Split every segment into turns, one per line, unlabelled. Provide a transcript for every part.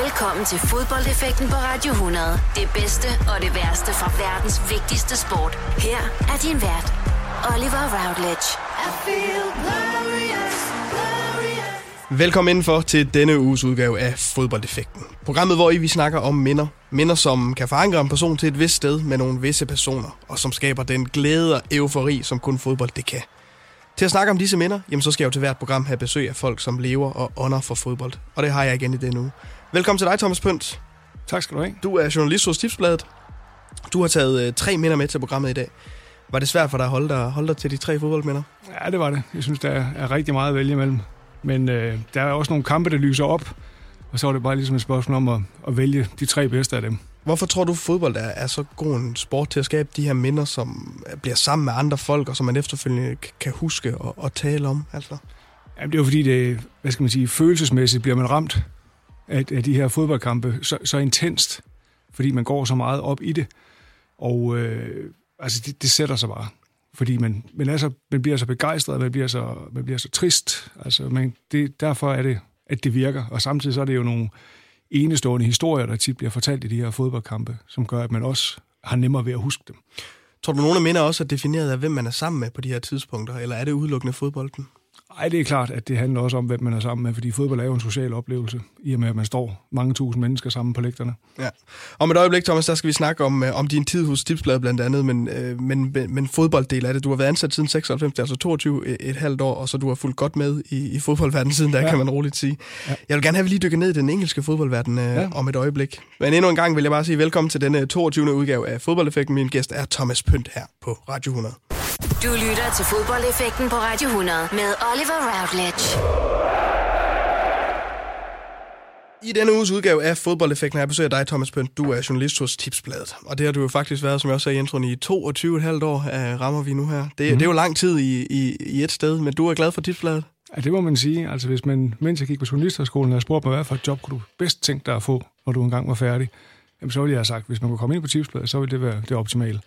Velkommen til fodboldeffekten på Radio 100. Det bedste og det værste fra verdens vigtigste sport. Her er din vært, Oliver Routledge. I feel glorious,
glorious. Velkommen indenfor til denne uges udgave af Fodboldeffekten. Programmet, hvor I vi snakker om minder. Minder, som kan forankre en person til et vist sted med nogle visse personer, og som skaber den glæde og eufori, som kun fodbold det kan. Til at snakke om disse minder, jamen så skal jeg jo til hvert program have besøg af folk, som lever og ånder for fodbold. Og det har jeg igen i denne uge. Velkommen til dig, Thomas Pønt.
Tak skal du have.
Du er journalist hos Tipsbladet. Du har taget øh, tre minder med til programmet i dag. Var det svært for dig at holde dig, holde dig til de tre fodboldminder?
Ja, det var det. Jeg synes, der er rigtig meget at vælge imellem. Men øh, der er også nogle kampe, der lyser op. Og så var det bare ligesom et spørgsmål om at, at vælge de tre bedste af dem.
Hvorfor tror du, fodbold er, er så god en sport til at skabe de her minder, som bliver sammen med andre folk, og som man efterfølgende kan huske og, og tale om? Altså?
Jamen, det er jo fordi, det, hvad skal man sige, følelsesmæssigt bliver man ramt af, af de her fodboldkampe så, så intenst, fordi man går så meget op i det. Og øh, altså, det, det sætter sig bare. Fordi man, man, er så, man bliver så begejstret, man bliver så, man bliver så trist. Altså, man, det, derfor er det, at det virker. Og samtidig så er det jo nogle enestående historier, der tit bliver fortalt i de her fodboldkampe, som gør, at man også har nemmere ved at huske dem.
Tror du, nogen af minder også er defineret af, hvem man er sammen med på de her tidspunkter, eller er det udelukkende fodbolden?
Nej, det er klart, at det handler også om, hvem man er sammen med, fordi fodbold er jo en social oplevelse, i og med, at man står mange tusind mennesker sammen på lægterne.
Ja. Om et øjeblik, Thomas, der skal vi snakke om, øh, om din tid hos Tipsbladet blandt andet, men, øh, men, men fodbolddel af det. Du har været ansat siden 96, altså 22 et, et halvt år, og så du har fulgt godt med i, i fodboldverdenen siden, der ja. kan man roligt sige. Ja. Jeg vil gerne have, at vi lige dykker ned i den engelske fodboldverden øh, ja. om et øjeblik. Men endnu en gang vil jeg bare sige velkommen til denne 22. udgave af Fodboldeffekten. Min gæst er Thomas Pønt her på Radio 100.
Du lytter til fodboldeffekten på Radio 100 med Oliver Routledge.
I denne uges udgave af Fodboldeffekten har jeg besøgt dig, Thomas Pønt. Du er journalist hos Tipsbladet. Og det har du jo faktisk været, som jeg også sagde i introen, i 22,5 år uh, rammer vi nu her. Det, mm. det er jo lang tid i, i, i et sted, men du er glad for Tipsbladet?
Ja, det må man sige. Altså, hvis man, mens jeg gik på journalisterskolen, og spurgte mig, hvad for et job kunne du bedst tænke dig at få, når du engang var færdig, jamen så ville jeg have sagt, hvis man kunne komme ind på tipsbladet, så ville det være det optimale.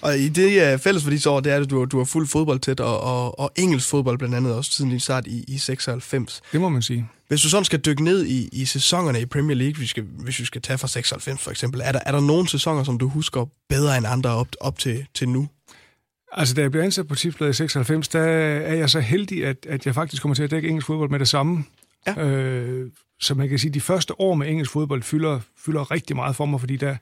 Og i det uh, fælles for de år, det er, at du, du har fuld fodbold tæt, og, og, og engelsk fodbold blandt andet også siden din start i, i 96.
Det må man sige.
Hvis du sådan skal dykke ned i, i sæsonerne i Premier League, hvis vi skal, hvis vi skal tage fra 96 for eksempel, er der, er der nogle sæsoner, som du husker bedre end andre op, op til, til nu?
Altså, da jeg blev ansat på Tipsbladet i 96, der er jeg så heldig, at, at jeg faktisk kommer til at dække engelsk fodbold med det samme. Ja. Øh, så man kan sige, at de første år med engelsk fodbold fylder, fylder rigtig meget for mig, fordi der,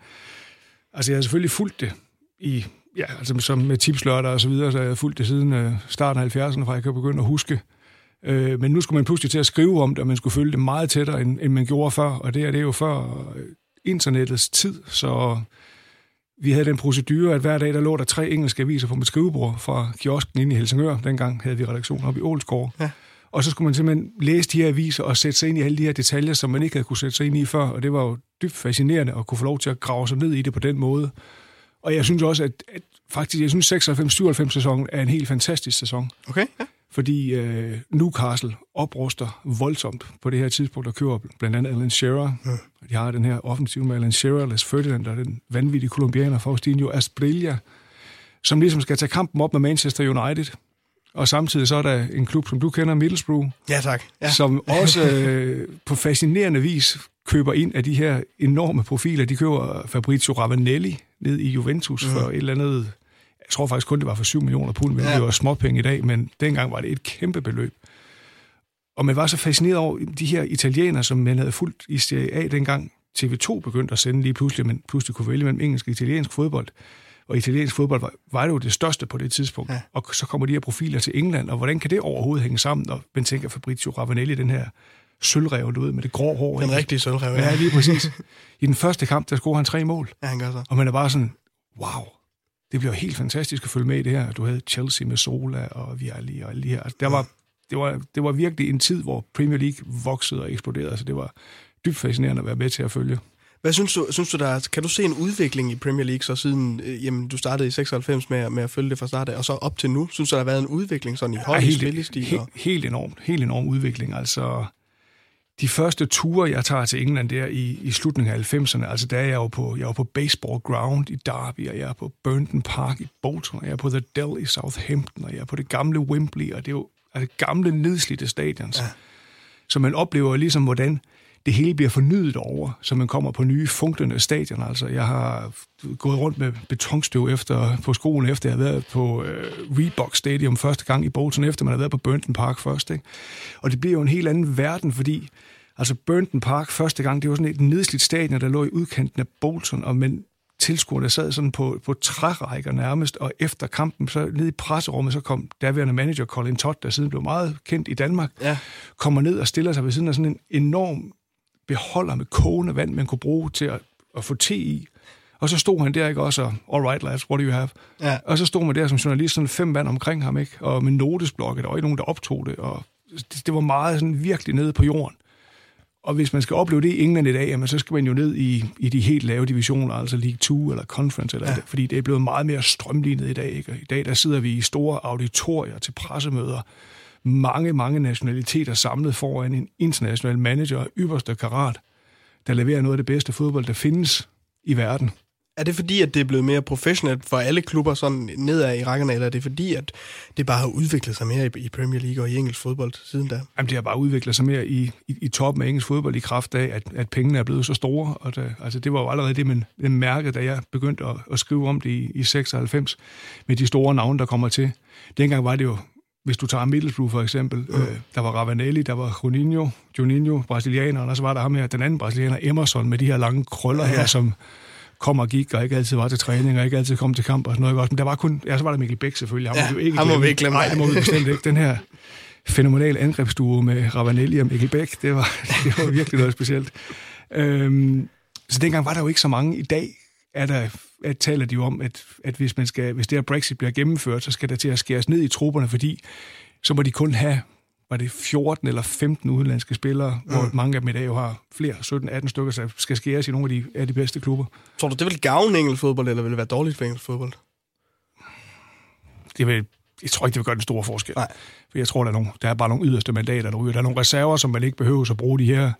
altså jeg har selvfølgelig fulgt det i, ja, altså som med tipslørder og så videre, så jeg har fulgt det siden øh, starten af 70'erne, fra jeg kan begynde at huske. Øh, men nu skulle man pludselig til at skrive om det, og man skulle følge det meget tættere, end, end man gjorde før, og det er det jo før øh, internettets tid, så vi havde den procedure, at hver dag der lå der tre engelske aviser på mit skrivebord fra kiosken inde i Helsingør. Dengang havde vi redaktion op i Ålsgård. Ja. Og så skulle man simpelthen læse de her aviser og sætte sig ind i alle de her detaljer, som man ikke havde kunne sætte sig ind i før. Og det var jo dybt fascinerende at kunne få lov til at grave sig ned i det på den måde. Og jeg synes også, at, at faktisk, jeg synes 96-97 sæsonen er en helt fantastisk sæson.
Okay, ja.
Fordi øh, Newcastle opruster voldsomt på det her tidspunkt, og køber blandt andet Alan Shearer. Ja. De har den her offensiv med Alan Shearer, Les Ferdinand og den vanvittige kolumbianer Faustino Asprilla, som ligesom skal tage kampen op med Manchester United og samtidig så er der en klub, som du kender, Middlesbrough.
Ja, tak. Ja.
Som også øh, på fascinerende vis køber ind af de her enorme profiler. De køber Fabrizio Ravanelli ned i Juventus mm. for et eller andet... Jeg tror faktisk kun, det var for 7 millioner pund, men ja. det var småpenge i dag, men dengang var det et kæmpe beløb. Og man var så fascineret over de her italienere, som man havde fulgt i Serie A dengang TV2 begyndte at sende lige pludselig, men pludselig kunne vælge mellem engelsk og italiensk fodbold og italiensk fodbold var, var det jo det største på det tidspunkt. Ja. Og så kommer de her profiler til England, og hvordan kan det overhovedet hænge sammen, Og man tænker Fabrizio Ravanelli, den her sølvrev, ved, med det grå hår.
Den rigtige sølvrev,
ja. Ja, lige præcis. I den første kamp, der scorer han tre mål.
Ja, han gør så.
Og man er bare sådan, wow, det bliver helt fantastisk at følge med i det her. Du havde Chelsea med Sola og Vialli og alle de her. Der var, det, var, det var virkelig en tid, hvor Premier League voksede og eksploderede, så det var dybt fascinerende at være med til at følge.
Hvad synes du, synes du der er, kan du se en udvikling i Premier League, så siden øh, jamen, du startede i 96 med, med at følge det fra start af, og så op til nu? Synes du, der har været en udvikling sådan i høj ja, spillestil?
Helt, helt enormt, helt enorm udvikling. Altså, de første ture, jeg tager til England der i, i slutningen af 90'erne, altså der er jeg jo på, jeg er på Baseball Ground i Derby, og jeg er på Burnton Park i Bolton, og jeg er på The Dell i Southampton, og jeg er på det gamle Wembley, og det er jo altså, gamle nedslidte stadions. Ja. Så man oplever ligesom, hvordan det hele bliver fornyet over, så man kommer på nye funklende stadioner. Altså, jeg har gået rundt med betonstøv efter, på skolen, efter jeg har været på øh, Reebok Stadium første gang i Bolton, efter man har været på Burnton Park først. Ikke? Og det bliver jo en helt anden verden, fordi altså Burnton Park første gang, det var sådan et nedslidt stadion, der lå i udkanten af Bolton, og men tilskuerne sad sådan på, på trærækker nærmest, og efter kampen, så ned i presserummet, så kom daværende manager Colin Todd, der siden blev meget kendt i Danmark, ja. kommer ned og stiller sig ved siden af sådan en enorm beholder med kogende vand, man kunne bruge til at, at få te i. Og så stod han der ikke også, og, all right lads, what do you have? Ja. Og så stod man der som journalist, sådan fem vand omkring ham, ikke? Og med notesblokke, der var ikke nogen, der optog det, og det, det var meget sådan virkelig nede på jorden. Og hvis man skal opleve det i England i dag, jamen, så skal man jo ned i, i de helt lave divisioner, altså League 2 eller Conference, eller ja. det, fordi det er blevet meget mere strømlignet i dag. Ikke? I dag der sidder vi i store auditorier til pressemøder, mange, mange nationaliteter samlet foran en international manager af ypperste karat, der leverer noget af det bedste fodbold, der findes i verden.
Er det fordi, at det er blevet mere professionelt for alle klubber sådan nedad i rækkerne, eller er det fordi, at det bare har udviklet sig mere i Premier League og i engelsk fodbold siden da?
Jamen, det har bare udviklet sig mere i, i, i toppen af engelsk fodbold i kraft af, at, at pengene er blevet så store. Og det, altså, det var jo allerede det, man det mærkede, da jeg begyndte at, at skrive om det i, i 96, med de store navne, der kommer til. Dengang var det jo hvis du tager Middlesbrough for eksempel, mm. øh, der var Ravanelli, der var Juninho, Juninho, brasilianer, og så var der ham her, den anden brasilianer, Emerson, med de her lange krøller ja. her, som kom og gik, og ikke altid var til træning, og ikke altid kom til kamp og sådan noget. Men der var kun, ja, så var der Mikkel Bæk selvfølgelig.
Ham ja, må vi ikke ham må vi ikke glemme.
Nej, det må vi bestemt ikke. Den her fænomenale angrebsduo med Ravanelli og Mikkel Bæk, det var, det var virkelig noget specielt. Øhm, så dengang var der jo ikke så mange. I dag er der, at taler de jo om, at, at hvis, man skal, hvis det her Brexit bliver gennemført, så skal der til at skæres ned i trupperne, fordi så må de kun have var det 14 eller 15 udenlandske spillere, mm. hvor mange af dem i dag jo har flere, 17-18 stykker, så skal skæres i nogle af de, af de bedste klubber.
Tror du, det vil gavne engelsk fodbold, eller vil det være dårligt for engelsk fodbold?
Det vil, jeg tror ikke, det vil gøre den store forskel. Nej. For jeg tror, der er, nogle, der er bare nogle yderste mandater, der ryger. Der er nogle reserver, som man ikke behøver at bruge de her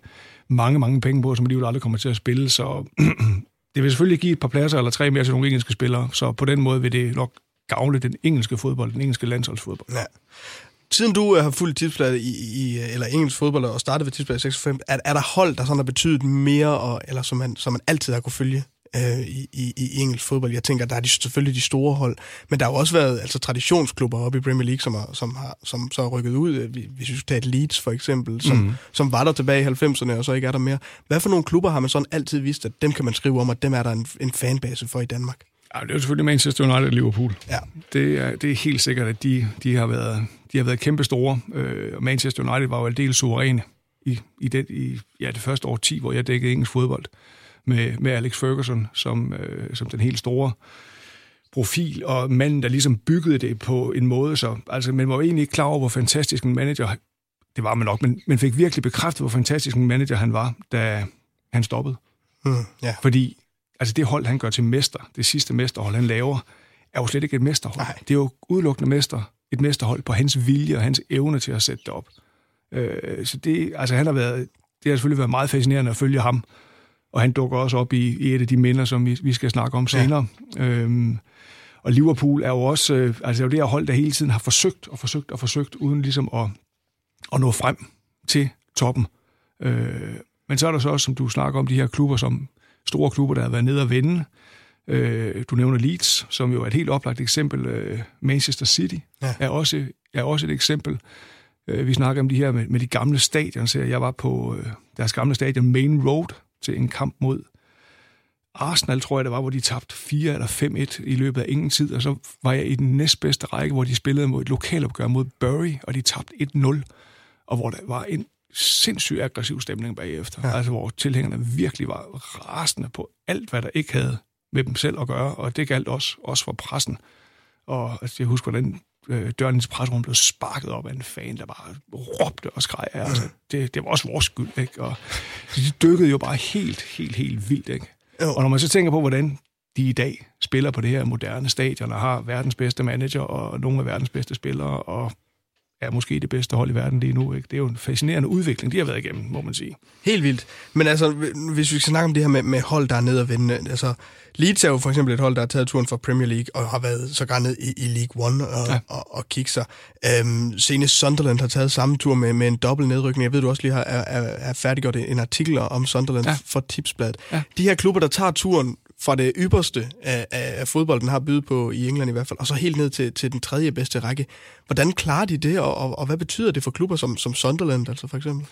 mange, mange penge på, som alligevel aldrig kommer til at spille. Så det vil selvfølgelig give et par pladser eller tre mere til nogle engelske spillere. Så på den måde vil det nok gavne den engelske fodbold, den engelske landsholdsfodbold. Ja.
Siden du øh, har fulgt tipsbladet i, i, øh, eller engelsk fodbold og startet ved tipsbladet 65, er, er der hold, der sådan har betydet mere, og, eller som man, som man altid har kunne følge øh, i, i, i engelsk fodbold? Jeg tænker, der er de, selvfølgelig de store hold, men der har jo også været altså, traditionsklubber oppe i Premier League, som, har, som, har, som så har rykket ud. Hvis vi skal tage et Leeds for eksempel, som, mm. som var der tilbage i 90'erne, og så ikke er der mere. Hvad for nogle klubber har man sådan altid vist, at dem kan man skrive om, at dem er der en, en fanbase for i Danmark?
Ja, det er jo selvfølgelig Manchester United og Liverpool. Ja. Det, er, det er helt sikkert, at de, de har været, de har været kæmpe store. Øh, Manchester United var jo aldeles suveræne i, i, det, i ja, det første år 10, hvor jeg dækkede engelsk fodbold med, med Alex Ferguson som, øh, som den helt store profil, og manden, der ligesom byggede det på en måde, så altså, man var egentlig ikke klar over, hvor fantastisk en manager, det var man nok, men man fik virkelig bekræftet, hvor fantastisk en manager han var, da han stoppede. Mm, ja. Fordi Altså det hold, han gør til mester, det sidste mesterhold, han laver, er jo slet ikke et mesterhold. Nej. Det er jo udelukkende mester, et mesterhold på hans vilje og hans evne til at sætte det op. Øh, så det, altså han har været, det har selvfølgelig været meget fascinerende at følge ham, og han dukker også op i, i et af de minder, som vi, vi skal snakke om senere. Ja. Øhm, og Liverpool er jo også, øh, altså det er jo det her hold, der hele tiden har forsøgt og forsøgt og forsøgt, uden ligesom at, at nå frem til toppen. Øh, men så er der så også, som du snakker om, de her klubber, som store klubber, der har været nede og vinde. Øh, du nævner Leeds, som jo er et helt oplagt eksempel. Øh, Manchester City ja. er, også, er også et eksempel. Øh, vi snakker om de her med, med de gamle stadion. Så jeg var på øh, deres gamle stadion Main Road til en kamp mod Arsenal, tror jeg det var, hvor de tabte 4 eller 5-1 i løbet af ingen tid, og så var jeg i den næstbedste række, hvor de spillede mod et lokalopgør mod Bury, og de tabte 1-0, og hvor der var en sindssygt aggressiv stemning bagefter. Ja. Altså, hvor tilhængerne virkelig var rasende på alt, hvad der ikke havde med dem selv at gøre, og det galt også, også for pressen. Og altså, jeg husker, hvordan øh, døren i presserum blev sparket op af en fan, der bare råbte og skreg. Altså, det, det var også vores skyld, ikke? Og de dykkede jo bare helt, helt, helt vildt, ikke? Jo. Og når man så tænker på, hvordan de i dag spiller på det her moderne stadion og har verdens bedste manager og nogle af verdens bedste spillere og er måske det bedste hold i verden lige nu. Ikke? Det er jo en fascinerende udvikling, de har været igennem, må man sige.
Helt vildt. Men altså, hvis vi skal snakke om det her med, med hold, der er nede og vinde. Altså, Leeds er jo for eksempel et hold, der har taget turen fra Premier League og har været så ned i, i League One og, ja. og, og kigge sig. Øhm, senest Sunderland har taget samme tur med, med en dobbelt nedrykning. Jeg ved, du også lige har er, er færdiggjort en artikel om Sunderland ja. for Tipsbladet. Ja. De her klubber, der tager turen fra det ypperste af, af fodbolden har bydet på i England i hvert fald, og så helt ned til, til den tredje bedste række. Hvordan klarer de det, og, og, og hvad betyder det for klubber som, som Sunderland, altså for eksempel?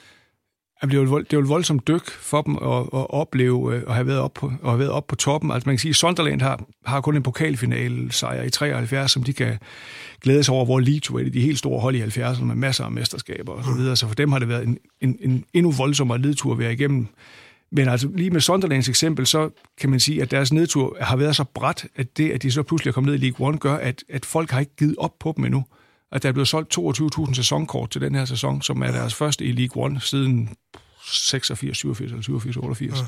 Jamen, det er jo et, det er jo et voldsomt dyk for dem at, at opleve øh, at have været op på, at have været op på toppen. Altså man kan sige, at Sunderland har, har kun en pokalfinale sejr i 73, som de kan glæde sig over, hvor Leeds var de helt store hold i 70'erne med masser af mesterskaber og så videre. Så for dem har det været en, en, en endnu voldsommere ledtur at være igennem. Men altså lige med Sunderlands eksempel, så kan man sige, at deres nedtur har været så bræt, at det, at de så pludselig er kommet ned i League One, gør, at, at folk har ikke givet op på dem endnu. At der er blevet solgt 22.000 sæsonkort til den her sæson, som er deres første i League One siden 86, 87 eller 87, 88. Ja.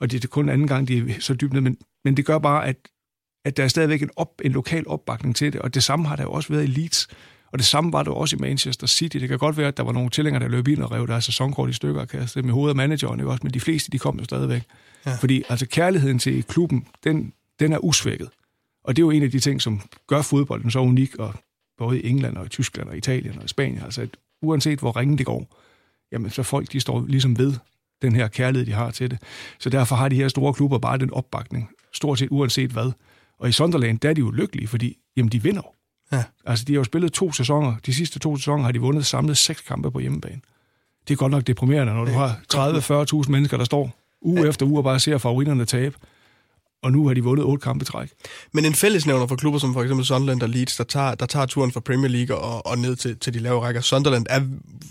Og det er kun anden gang, de er så dybt ned. Men, men det gør bare, at, at der er stadigvæk en, op, en lokal opbakning til det. Og det samme har der jo også været i Leeds. Og det samme var det også i Manchester City. Det kan godt være, at der var nogle tilhængere, der løb ind og rev deres sæsonkort i stykker og kastede med hovedet af manageren, ikke også? men de fleste, de kom jo stadigvæk. Ja. Fordi altså kærligheden til klubben, den, den er usvækket. Og det er jo en af de ting, som gør fodbolden så unik, og både i England og i Tyskland og Italien og Spanien. Altså, at uanset hvor ringe det går, jamen så folk, de står ligesom ved den her kærlighed, de har til det. Så derfor har de her store klubber bare den opbakning, stort set uanset hvad. Og i Sunderland, der er de jo lykkelige, fordi jamen, de vinder Ja. Altså, de har jo spillet to sæsoner. De sidste to sæsoner har de vundet samlet seks kampe på hjemmebane. Det er godt nok deprimerende, når du har 30-40.000 mennesker, der står uge ja. efter uge og bare ser favoritterne tabe og nu har de vundet otte kampe træk.
Men en fællesnævner for klubber som for eksempel Sunderland og Leeds, der tager, der tager turen fra Premier League og, og ned til, til de lave rækker. Sunderland er,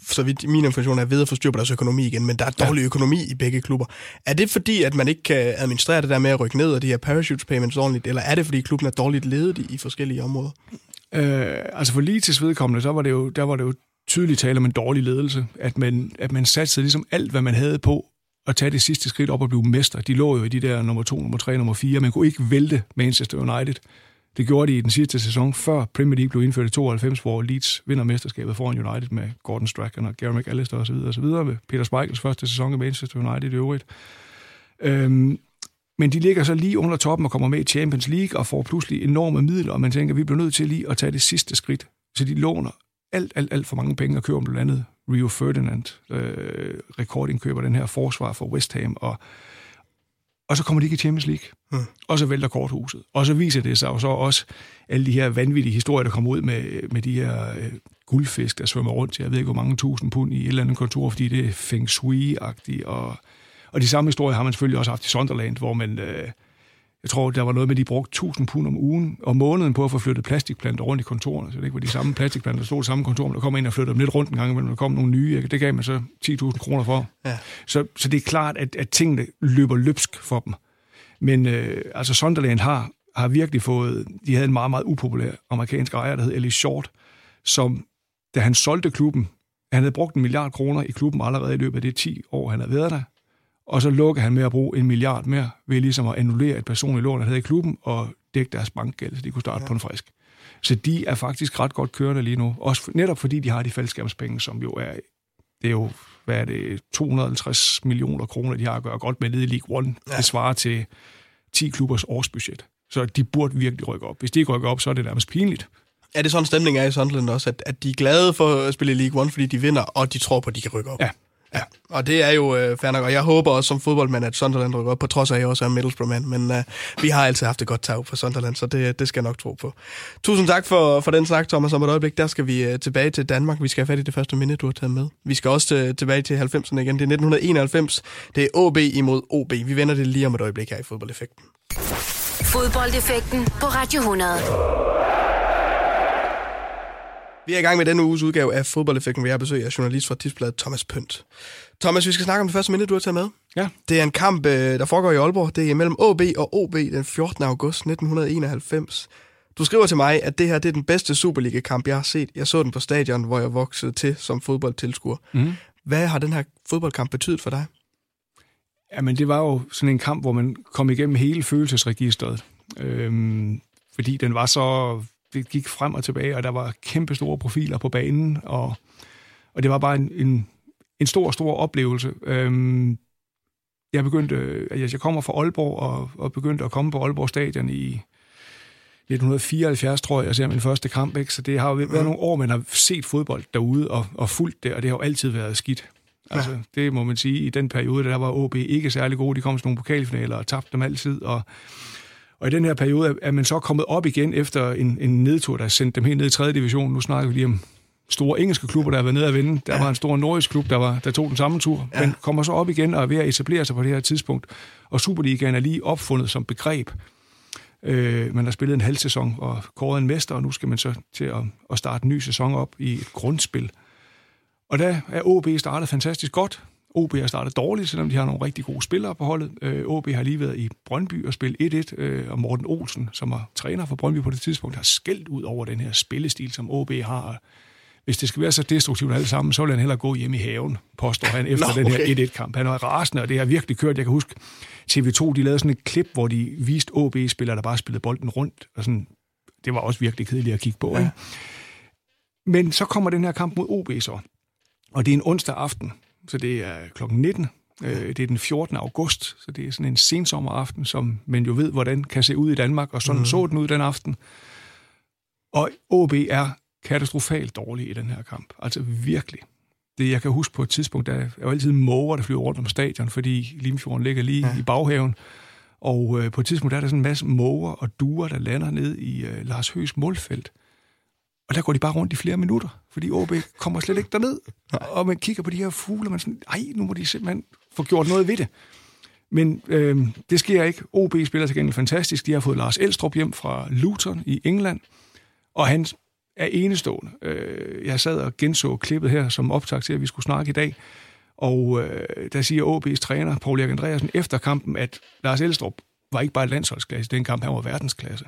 så vidt min information er, ved at få styr på deres økonomi igen, men der er dårlig ja. økonomi i begge klubber. Er det fordi, at man ikke kan administrere det der med at rykke ned og de her parachute payments ordentligt, eller er det fordi klubben er dårligt ledet i, i forskellige områder?
Øh, altså for Leeds' vedkommende, så var det jo, der var det jo tydeligt tale om en dårlig ledelse, at man, at man satte ligesom alt, hvad man havde på at tage det sidste skridt op og blive mester. De lå jo i de der nummer 2, nummer 3, nummer 4. Man kunne ikke vælte Manchester United. Det gjorde de i den sidste sæson, før Premier League blev indført i 92, hvor Leeds vinder mesterskabet foran United med Gordon Strachan og Gary McAllister osv. osv. med Peter Speichels første sæson i Manchester United i øvrigt. Øhm, men de ligger så lige under toppen og kommer med i Champions League og får pludselig enorme midler, og man tænker, at vi bliver nødt til lige at tage det sidste skridt. Så de låner alt, alt, alt for mange penge og køber blandt andet Rio Ferdinand, øh, rekordindkøber den her forsvar for West Ham, og, og så kommer de ikke i Champions League. Hmm. Og så vælter korthuset. Og så viser det sig jo så også alle de her vanvittige historier, der kommer ud med, med de her øh, guldfisk, der svømmer rundt til, jeg ved ikke, hvor mange tusind pund i et eller andet kontor, fordi det er feng shui-agtigt. Og, og de samme historier har man selvfølgelig også haft i Sunderland, hvor man... Øh, jeg tror, der var noget med, at de brugte 1000 pund om ugen og måneden på at få flyttet plastikplanter rundt i kontorerne. Så det ikke var de samme plastikplanter, der stod i samme kontor, men der kom ind og flyttede dem lidt rundt en gang, men der kom nogle nye. Det gav man så 10.000 kroner for. Ja. Så, så det er klart, at, at tingene løber løbsk for dem. Men øh, altså Sunderland har, har virkelig fået... De havde en meget, meget upopulær amerikansk ejer, der hed Ellie Short, som, da han solgte klubben, han havde brugt en milliard kroner i klubben allerede i løbet af de 10 år, han havde været der og så lukker han med at bruge en milliard mere ved ligesom at annullere et personligt lån, der havde i klubben, og dække deres bankgæld, så de kunne starte ja. på en frisk. Så de er faktisk ret godt kørende lige nu. Også netop fordi de har de fællesskabspenge, som jo er, det er jo, hvad er det, 250 millioner kroner, de har at gøre godt med nede i League One. Ja. Det svarer til 10 klubbers årsbudget. Så de burde virkelig rykke op. Hvis de ikke rykker op, så er det nærmest pinligt.
Er det sådan en stemning er i Sunderland også, at, at de er glade for at spille i League One, fordi de vinder, og de tror på, at de kan rykke op?
Ja,
Ja, og det er jo øh, fair nok, og jeg håber også som fodboldmand, at Sunderland rykker op, på trods af, at jeg også er Middlesbrough-mand, men øh, vi har altid haft et godt tag på Sunderland, så det, det skal jeg nok tro på. Tusind tak for, for den snak, Thomas, om et øjeblik, der skal vi øh, tilbage til Danmark. Vi skal have fat i det første minde, du har taget med. Vi skal også øh, tilbage til 90'erne igen. Det er 1991. Det er OB imod OB. Vi vender det lige om et øjeblik her i Fodboldeffekten.
Fodboldeffekten på Radio 100.
Vi er i gang med denne uges udgave af Fodboldeffekten, hvor jeg besøger journalist fra Tipsbladet Thomas Pønt. Thomas, vi skal snakke om det første minde, du har taget med.
Ja.
Det er en kamp, øh, der foregår i Aalborg. Det er mellem AB og OB den 14. august 1991. Du skriver til mig, at det her det er den bedste Superliga-kamp, jeg har set. Jeg så den på stadion, hvor jeg voksede til som fodboldtilskuer. Mm. Hvad har den her fodboldkamp betydet for dig?
Jamen, det var jo sådan en kamp, hvor man kom igennem hele følelsesregistret. Øhm, fordi den var så det gik frem og tilbage, og der var kæmpe store profiler på banen, og, og det var bare en, en, en stor, stor oplevelse. Øhm, jeg begyndte, altså jeg kommer fra Aalborg, og, og begyndte at komme på Aalborg Stadion i 1974, tror jeg, jeg ser min første kamp, ikke? så det har jo været nogle år, man har set fodbold derude og, og fulgt det, og det har jo altid været skidt. Altså, ja. det må man sige. I den periode, der var OB ikke særlig gode. De kom til nogle pokalfinaler og tabte dem altid. Og, og i den her periode er man så kommet op igen efter en, en nedtur, der sendte dem helt ned i 3. division. Nu snakker vi lige om store engelske klubber, der har været nede at vinde. Der ja. var en stor nordisk klub, der, var, der tog den samme tur, ja. men kommer så op igen og er ved at etablere sig på det her tidspunkt. Og Superligaen er lige opfundet som begreb. Øh, man har spillet en halv sæson og kåret en mester, og nu skal man så til at, at starte en ny sæson op i et grundspil. Og der er OB startet fantastisk godt. OB har startet dårligt, selvom de har nogle rigtig gode spillere på holdet. Øh, OB har lige været i Brøndby og spillet 1-1, øh, og Morten Olsen, som er træner for Brøndby på det tidspunkt, har skældt ud over den her spillestil, som OB har. Hvis det skal være så destruktivt alle sammen, så vil han hellere gå hjem i haven, påstår han efter Nå, okay. den her 1-1-kamp. Han er rasende, og det har virkelig kørt. Jeg kan huske, TV2 de lavede sådan et klip, hvor de viste OB-spillere, der bare spillede bolden rundt. Og sådan, det var også virkelig kedeligt at kigge på. Ja. Ikke? Men så kommer den her kamp mod OB så. Og det er en onsdag aften, så det er klokken 19. Øh, det er den 14. august, så det er sådan en sensommeraften, som man jo ved, hvordan kan se ud i Danmark, og sådan mm. så den ud den aften. Og OB er katastrofalt dårlig i den her kamp. Altså virkelig. Det, jeg kan huske på et tidspunkt, der er jo altid måger, der flyver rundt om stadion, fordi Limfjorden ligger lige ja. i baghaven. Og øh, på et tidspunkt der er der sådan en masse måger og duer, der lander ned i øh, Lars Høgs målfelt. Og der går de bare rundt i flere minutter, fordi OB kommer slet ikke derned. Og man kigger på de her fugle, og man sådan, ej, nu må de simpelthen få gjort noget ved det. Men øh, det sker ikke. OB spiller til gengæld fantastisk. De har fået Lars Elstrup hjem fra Luton i England, og han er enestående. Øh, jeg sad og genså klippet her som optag til, at vi skulle snakke i dag, og øh, der siger OB's træner, Paul Erik Andreasen, efter kampen, at Lars Elstrup var ikke bare landsholdsklasse, den kamp, han var verdensklasse.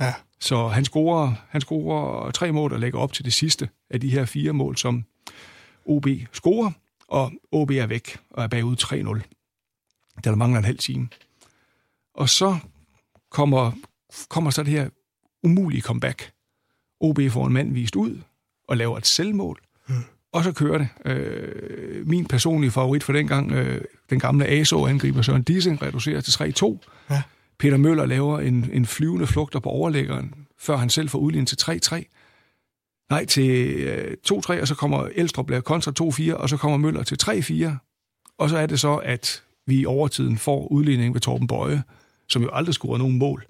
Ja. Så han scorer, han scorer tre mål og lægger op til det sidste af de her fire mål, som OB scorer, og OB er væk og er bagud 3-0. Der mangler en halv time. Og så kommer, kommer så det her umulige comeback. OB får en mand vist ud og laver et selvmål, mm. og så kører det. Øh, min personlige favorit for dengang, øh, den gamle ASO-angriber Søren Dissing, reducerer til 3-2. Ja. Peter Møller laver en, en flyvende flugter på overlæggeren, før han selv får udlignet til 3-3. Nej, til øh, 2-3, og så kommer Elstrup laver kontra 2-4, og så kommer Møller til 3-4. Og så er det så, at vi i overtiden får udligning ved Torben Bøje, som jo aldrig scorede nogen mål.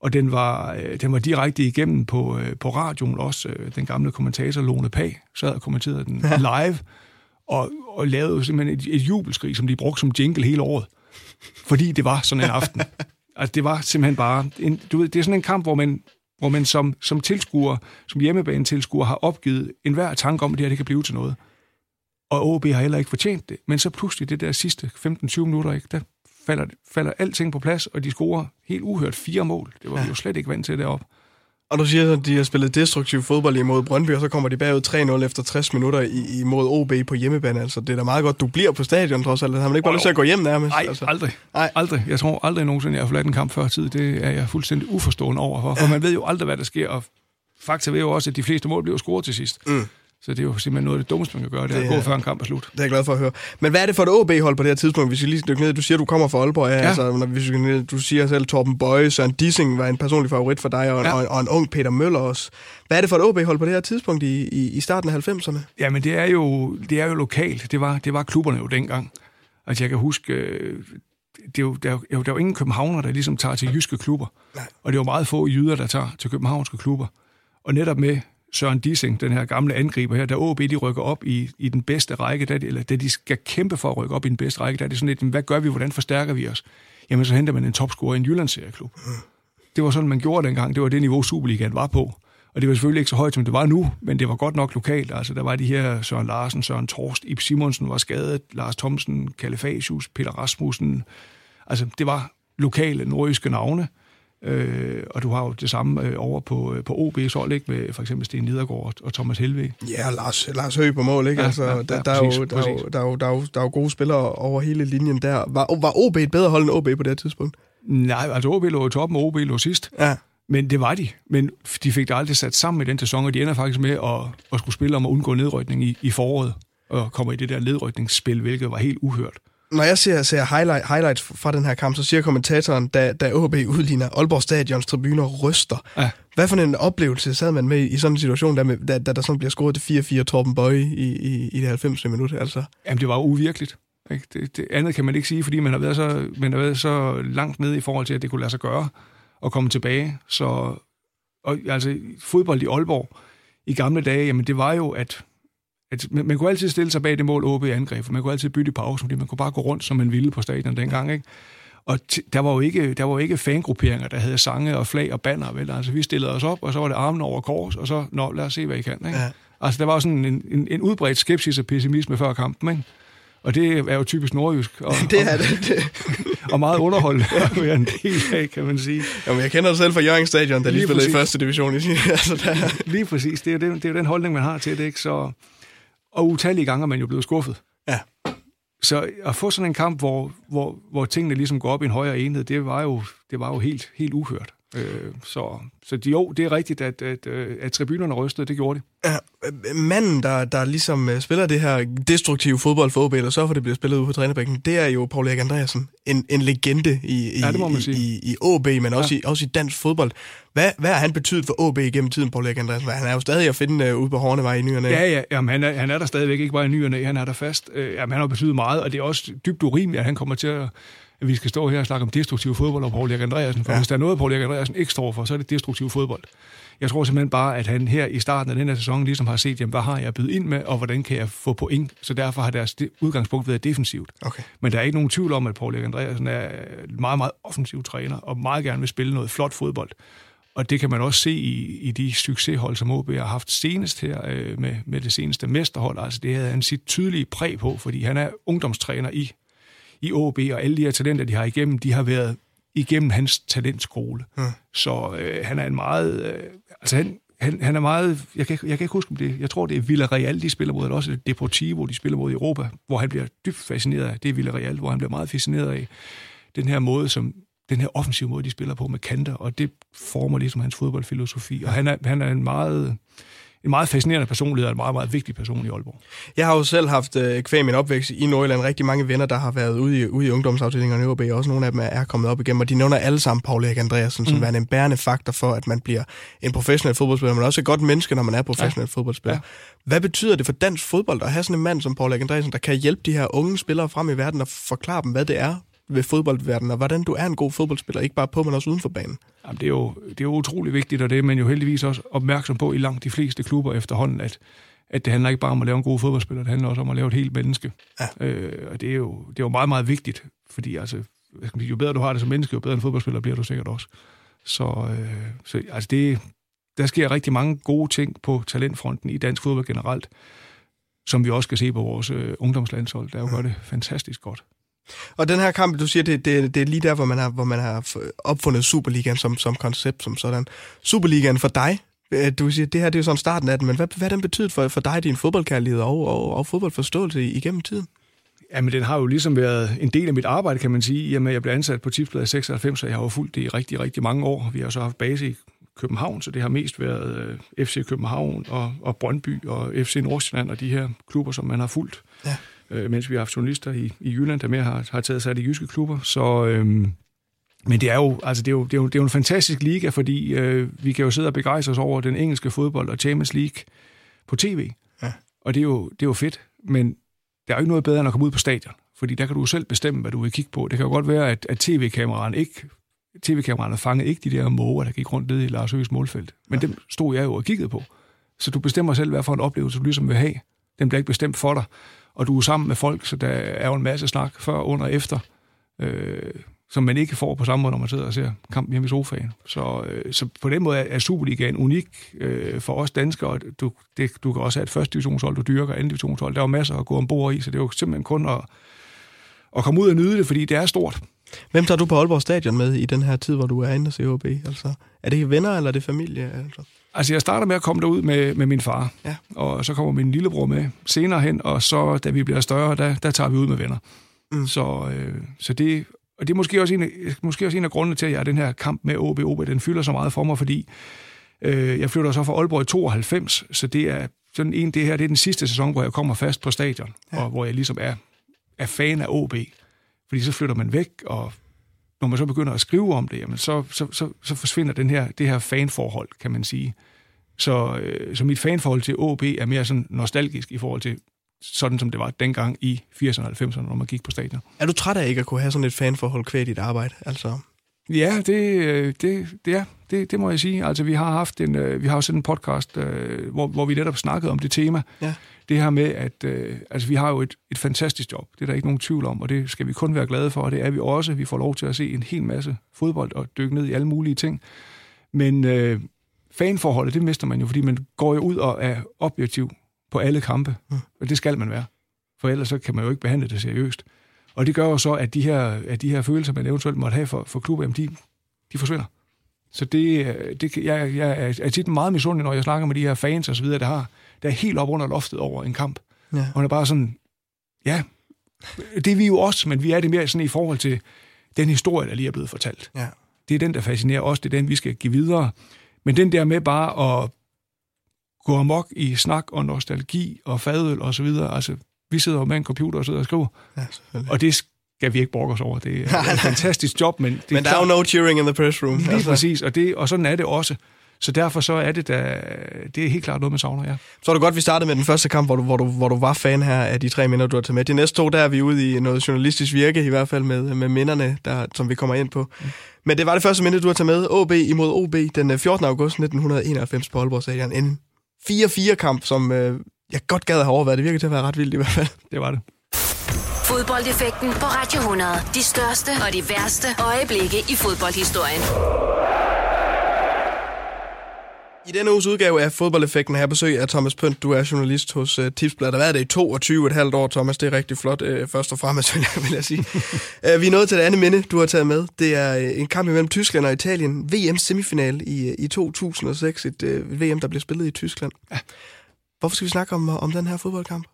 Og den var, øh, den var direkte igennem på, øh, på radioen også. Øh, den gamle kommentator Lone Pag sad og kommenterede den ja. live, og, og lavede simpelthen et, et jubelskrig, som de brugte som jingle hele året. Fordi det var sådan en aften. Altså, det var simpelthen bare... En, du ved, det er sådan en kamp, hvor man, hvor man som, som tilskuer, som hjemmebane-tilskuer, har opgivet enhver tanke om, at det her det kan blive til noget. Og OB har heller ikke fortjent det. Men så pludselig, det der sidste 15-20 minutter, ikke, der falder, falder alting på plads, og de scorer helt uhørt fire mål. Det var ja. vi jo slet ikke vant til deroppe.
Og du siger, at de har spillet destruktiv fodbold imod Brøndby, og så kommer de bagud 3-0 efter 60 minutter imod OB på hjemmebane. Altså, det er da meget godt, du bliver på stadion trods alt. Har man ikke bare lyst til at gå hjem nærmest?
Nej,
altså.
aldrig. Nej. aldrig. Jeg tror aldrig nogensinde, jeg har forladt en kamp før tid. Det er jeg fuldstændig uforstående over for. For man ved jo aldrig, hvad der sker, og fakta ved jo også, at de fleste mål bliver scoret til sidst. Mm. Så det er jo simpelthen noget af det dummeste, man kan gøre, det, det er at gå før en kamp er slut.
Det er jeg glad for at høre. Men hvad er det for et OB-hold på det her tidspunkt, hvis vi lige dykker ned? Du siger, du kommer fra Aalborg. Ja, ja. Altså, når hvis vi, du siger selv, Torben Bøje, Søren Dissing var en personlig favorit for dig, og, ja. og, og en ung Peter Møller også. Hvad er det for et OB-hold på det her tidspunkt i, i, i starten af 90'erne?
Jamen, det er jo, det er jo lokalt. Det var, det var klubberne jo dengang. Altså, jeg kan huske, øh, det er jo, der, er jo, der er jo ingen københavner, der ligesom tager til jyske klubber. Nej. Og det er jo meget få jyder, der tager til københavnske klubber. Og netop med Søren Dissing, den her gamle angriber her, der OB de rykker op i, i den bedste række, der, eller da de skal kæmpe for at rykke op i den bedste række, der er det sådan lidt, hvad gør vi, hvordan forstærker vi os? Jamen, så henter man en topscorer i en Jyllandsserieklub. Det var sådan, man gjorde dengang. Det var det niveau, Superligaen var på. Og det var selvfølgelig ikke så højt, som det var nu, men det var godt nok lokalt. Altså, der var de her Søren Larsen, Søren Torst, Ip Simonsen var skadet, Lars Thomsen, Kalifasius, Peter Rasmussen. Altså, det var lokale nordjyske navne. Øh, og du har jo det samme øh, over på, øh, på OB's hold, ikke? Med for eksempel Sten Niedergaard og Thomas Helve.
Ja, Lars, Lars Høgh på mål, ikke? Ja, altså, ja, der, der, præcis, er jo, der, er jo, der, er jo, der, er jo, der er jo gode spillere over hele linjen der. Var, var OB et bedre hold end OB på det tidspunkt?
Nej, altså OB lå i toppen, og OB lå sidst. Ja. Men det var de. Men de fik det aldrig sat sammen i den sæson, og de ender faktisk med at, at skulle spille om at undgå nedrykning i, i foråret, og kommer i det der nedrykningsspil, hvilket var helt uhørt.
Når jeg ser, ser highlight, highlights fra den her kamp, så siger kommentatoren, da, da OB udligner, Aalborg Stadions tribuner ryster. Ja. Hvad for en oplevelse sad man med i sådan en situation, da, da, da der sådan bliver scoret til 4-4 Torben Bøje i, i, i det 90. minut? Altså?
Jamen, det var uvirkeligt. Ikke? Det, det, andet kan man ikke sige, fordi man har, været så, man har været så langt nede i forhold til, at det kunne lade sig gøre at komme tilbage. Så og, altså, fodbold i Aalborg i gamle dage, jamen det var jo, at, at man, man kunne altid stille sig bag det mål OB angreb, for man kunne altid bytte i pausen, fordi man kunne bare gå rundt, som man ville på stadion dengang, ikke? Og der var jo ikke, der var jo ikke fangrupperinger, der havde sange og flag og banner, vel? Altså, vi stillede os op, og så var det armen over kors, og så, nå, lad os se, hvad I kan, ikke? Ja. Altså, der var sådan en, en, en udbredt skepsis og pessimisme før kampen, ikke? Og det er jo typisk nordjysk. Og,
det er det.
og meget underholdende at være en del af, kan man sige.
Jamen, jeg kender det selv fra Jørgen Stadion, der lige, lige spillede i første division. altså,
der... Lige præcis. Det er, jo det, det er jo den holdning, man har til det. Ikke? Så, og utallige gange er man jo blevet skuffet.
Ja.
Så at få sådan en kamp, hvor, hvor, hvor tingene ligesom går op i en højere enhed, det var jo, det var jo helt, helt uhørt. Øh, så så jo, det er rigtigt, at, at, øh, at tribunerne rystede, det gjorde de.
Ja, manden, der, der ligesom øh, spiller det her destruktive fodbold for OB, eller så for det bliver spillet ud på trænerbænken, det er jo Paul Erik Andreasen. En, en legende i, i, ja, i, i, i OB, men også, ja. i, også i dansk fodbold. Hvad, hvad har han betydet for OB gennem tiden, Paul Erik Andreasen? Han er jo stadig at finde uh, ude på Hornevej i nyerne.
Ja, ja, jamen, han, er, han er der stadigvæk, ikke bare i nyerne, han er der fast. Uh, jamen, han har betydet meget, og det er også dybt urimeligt, at han kommer til at at vi skal stå her og snakke om destruktiv fodbold og Paul Erik Andreasen. For ja. hvis der er noget, Paul Erik Andreasen ikke står for, så er det destruktiv fodbold. Jeg tror simpelthen bare, at han her i starten af den her sæson ligesom har set, jamen, hvad har jeg bydet ind med, og hvordan kan jeg få point? Så derfor har deres udgangspunkt været defensivt.
Okay.
Men der er ikke nogen tvivl om, at Paul Erik Andreasen er en meget, meget offensiv træner, og meget gerne vil spille noget flot fodbold. Og det kan man også se i, i de succeshold, som OB har haft senest her øh, med, med det seneste mesterhold. Altså det havde han sit tydelige præg på, fordi han er ungdomstræner i i OB, og alle de her talenter, de har igennem, de har været igennem hans talentskole. Ja. Så øh, han er en meget... Øh, altså han, han, han er meget... Jeg kan, jeg kan ikke huske, om det... Jeg tror, det er Villarreal, de spiller mod, eller også Deportivo, de spiller mod i Europa, hvor han bliver dybt fascineret af. Det er Villarreal, hvor han bliver meget fascineret af den her måde, som den her offensive måde, de spiller på med kanter, og det former ligesom hans fodboldfilosofi. Og han er, han er en meget en meget fascinerende personlighed og en meget, meget vigtig person i Aalborg.
Jeg har jo selv haft øh, kvæg min opvækst i Nordjylland rigtig mange venner, der har været ude i, ude i ungdomsafdelingerne i og også nogle af dem er kommet op igennem, og de nævner alle sammen Paul Erik Andreasen som mm. værende en bærende faktor for, at man bliver en professionel fodboldspiller, men også et godt menneske, når man er professionel ja. fodboldspiller. Ja. Hvad betyder det for dansk fodbold at have sådan en mand som Paul Erik Andreasen, der kan hjælpe de her unge spillere frem i verden og forklare dem, hvad det er, ved fodboldverdenen, og hvordan du er en god fodboldspiller, ikke bare på, men også uden for banen.
Jamen, det, er jo, det er jo utrolig vigtigt, og det er man jo heldigvis også opmærksom på i langt de fleste klubber efterhånden, at, at det handler ikke bare om at lave en god fodboldspiller, det handler også om at lave et helt menneske. Ja. Øh, og det er, jo, det er jo meget, meget vigtigt, fordi altså, jo bedre du har det som menneske, jo bedre en fodboldspiller bliver du sikkert også. Så, øh, så altså det, der sker rigtig mange gode ting på talentfronten i dansk fodbold generelt, som vi også kan se på vores øh, ungdomslandshold, der jo gør det fantastisk godt.
Og den her kamp, du siger, det, det, det er lige der, hvor man har, hvor man har opfundet Superligaen som, som koncept, som sådan. Superligaen for dig, øh, du siger, det her det er jo sådan starten af den, men hvad, hvad den betydet for, for dig, din fodboldkærlighed og, og, og fodboldforståelse igennem tiden?
Jamen, den har jo ligesom været en del af mit arbejde, kan man sige, i og med, at jeg blev ansat på Tipsbladet i 96, så jeg har jo fulgt det i rigtig, rigtig mange år. Vi har så haft base i København, så det har mest været øh, FC København og, og Brøndby og FC Nordsjælland og de her klubber, som man har fulgt. Ja øh, mens vi har haft journalister i, i Jylland, der mere har, har taget sig af de jyske klubber. Så, øh, men det er, jo, altså det, er jo, det, er jo, det er jo en fantastisk liga, fordi øh, vi kan jo sidde og begejstre os over den engelske fodbold og Champions League på tv. Ja. Og det er, jo, det er jo fedt, men der er jo ikke noget bedre end at komme ud på stadion, fordi der kan du selv bestemme, hvad du vil kigge på. Det kan jo godt være, at, at tv-kameraerne ikke tv-kameraerne fangede ikke de der måger, der gik rundt ned i Lars Høghs målfelt. Men ja. dem stod jeg jo og kiggede på. Så du bestemmer selv, hvad for en oplevelse du ligesom vil have. Den bliver ikke bestemt for dig og du er sammen med folk, så der er jo en masse snak før, under og efter, øh, som man ikke får på samme måde, når man sidder og ser kampen hjemme i sofaen. Så, øh, så på den måde er Superligaen unik øh, for os danskere. Du, det, du kan også have et første divisionshold, du dyrker, anden divisionshold. Der er jo masser at gå ombord i, så det er jo simpelthen kun at, at komme ud og nyde det, fordi det er stort.
Hvem tager du på Aalborg Stadion med i den her tid, hvor du er inde og ser OB? Altså, er det venner, eller er det familie? Altså?
Altså, jeg starter med at komme derud med, med min far,
ja.
og så kommer min lillebror med senere hen, og så, da vi bliver større, der, der tager vi ud med venner. Mm. Så, øh, så det, og det er måske også, en af, måske også en af grundene til, at jeg er den her kamp med OB. OB, den fylder så meget for mig, fordi øh, jeg flytter så fra Aalborg i 92, så det er sådan en, det her det er den sidste sæson, hvor jeg kommer fast på stadion, ja. og hvor jeg ligesom er, er fan af OB. Fordi så flytter man væk, og når man så begynder at skrive om det, jamen så, så, så, så forsvinder den her, det her fanforhold, kan man sige. Så, øh, så mit fanforhold til OB er mere sådan nostalgisk i forhold til sådan, som det var dengang i 80'erne og 90'erne, når man gik på stadion.
Er du træt af ikke at kunne have sådan et fanforhold kvæt i dit arbejde? Altså?
Ja, det, øh, det, det, er, det, det må jeg sige. Altså, vi har haft en, øh, vi har også en podcast, hvor, hvor vi netop snakkede om det tema. Ja. Det her med, at altså, vi har jo et, et fantastisk job. Det er der ikke nogen tvivl om, og det skal vi kun være glade for, og det er vi også. Vi får lov til at se en hel masse fodbold og dykke ned i alle mulige ting. Men øh, fanforholdet, det mister man jo, fordi man går jo ud og er objektiv på alle kampe. Mm. Og det skal man være. For ellers så kan man jo ikke behandle det seriøst. Og det gør jo så, at de her, at de her følelser, man eventuelt måtte have for, for klubben, de, de forsvinder. Så det, det, jeg, jeg er tit meget misundelig, når jeg snakker med de her fans og så videre, der har, der er helt op under loftet over en kamp. Ja. Og det er bare sådan, ja, det er vi jo også, men vi er det mere sådan i forhold til den historie, der lige er blevet fortalt. Ja. Det er den, der fascinerer os, det er den, vi skal give videre. Men den der med bare at gå amok i snak og nostalgi og fadøl og så videre, altså vi sidder jo med en computer og sidder og skriver. Ja, og det skal vi ikke brokke os over. Det er et fantastisk job, men... Det
men der er jo no cheering in the press room.
Lige altså. præcis, og, det, og sådan er det også. Så derfor så er det da, det er helt klart noget, med savner, ja.
Så er det godt, vi startede med den første kamp, hvor du, hvor du, hvor du var fan her af de tre minder, du har taget med. De næste to, der er vi ude i noget journalistisk virke, i hvert fald med, med minderne, der, som vi kommer ind på. Mm. Men det var det første minde, du har taget med. OB imod OB den 14. Øh, august 1991 på Aalborg Stadion. En 4-4-kamp, som øh, jeg godt gad have overvejet. Det virker til at være ret vildt i hvert fald.
Det var det.
Fodboldeffekten på Radio 100. De største og de værste øjeblikke i fodboldhistorien.
I denne uges udgave af Fodboldeffekten her besøg af Thomas Pønt. Du er journalist hos uh, Tipsbladet. Der har været det i 22 et halvt år, Thomas. Det er rigtig flot, uh, først og fremmest, vil jeg, vil jeg sige. uh, vi er nået til det andet minde, du har taget med. Det er uh, en kamp imellem Tyskland og Italien. VM-semifinal i, uh, i 2006. Et uh, VM, der blev spillet i Tyskland. Ja. Hvorfor skal vi snakke om, om den her fodboldkamp?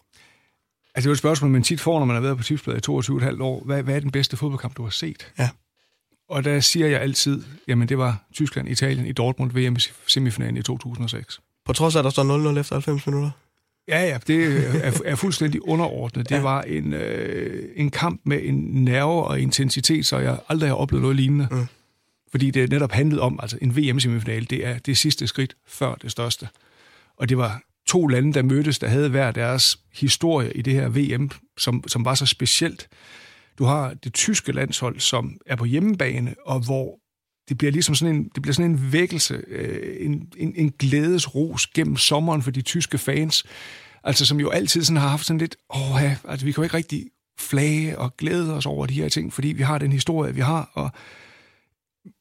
Altså, det er jo et spørgsmål, man tit får, når man har været på Tipsbladet i 22,5 år. Hvad, hvad er den bedste fodboldkamp, du har set? Ja. Og der siger jeg altid, jamen det var Tyskland-Italien i Dortmund VM-semifinalen i 2006.
På trods af, at der står 0-0 efter 90 minutter?
Ja, ja, det er, er fuldstændig underordnet. Det ja. var en, øh, en kamp med en nerve og intensitet, så jeg aldrig har oplevet noget lignende. Mm. Fordi det netop handlede om, altså en VM-semifinal, det er det sidste skridt før det største. Og det var to lande, der mødtes, der havde hver deres historie i det her VM, som, som var så specielt. Du har det tyske landshold, som er på hjemmebane, og hvor det bliver ligesom sådan en, det bliver sådan en vækkelse, øh, en, en, en glædesros gennem sommeren for de tyske fans, altså som jo altid sådan har haft sådan lidt, åh, ja, altså vi kan jo ikke rigtig flage og glæde os over de her ting, fordi vi har den historie, vi har, og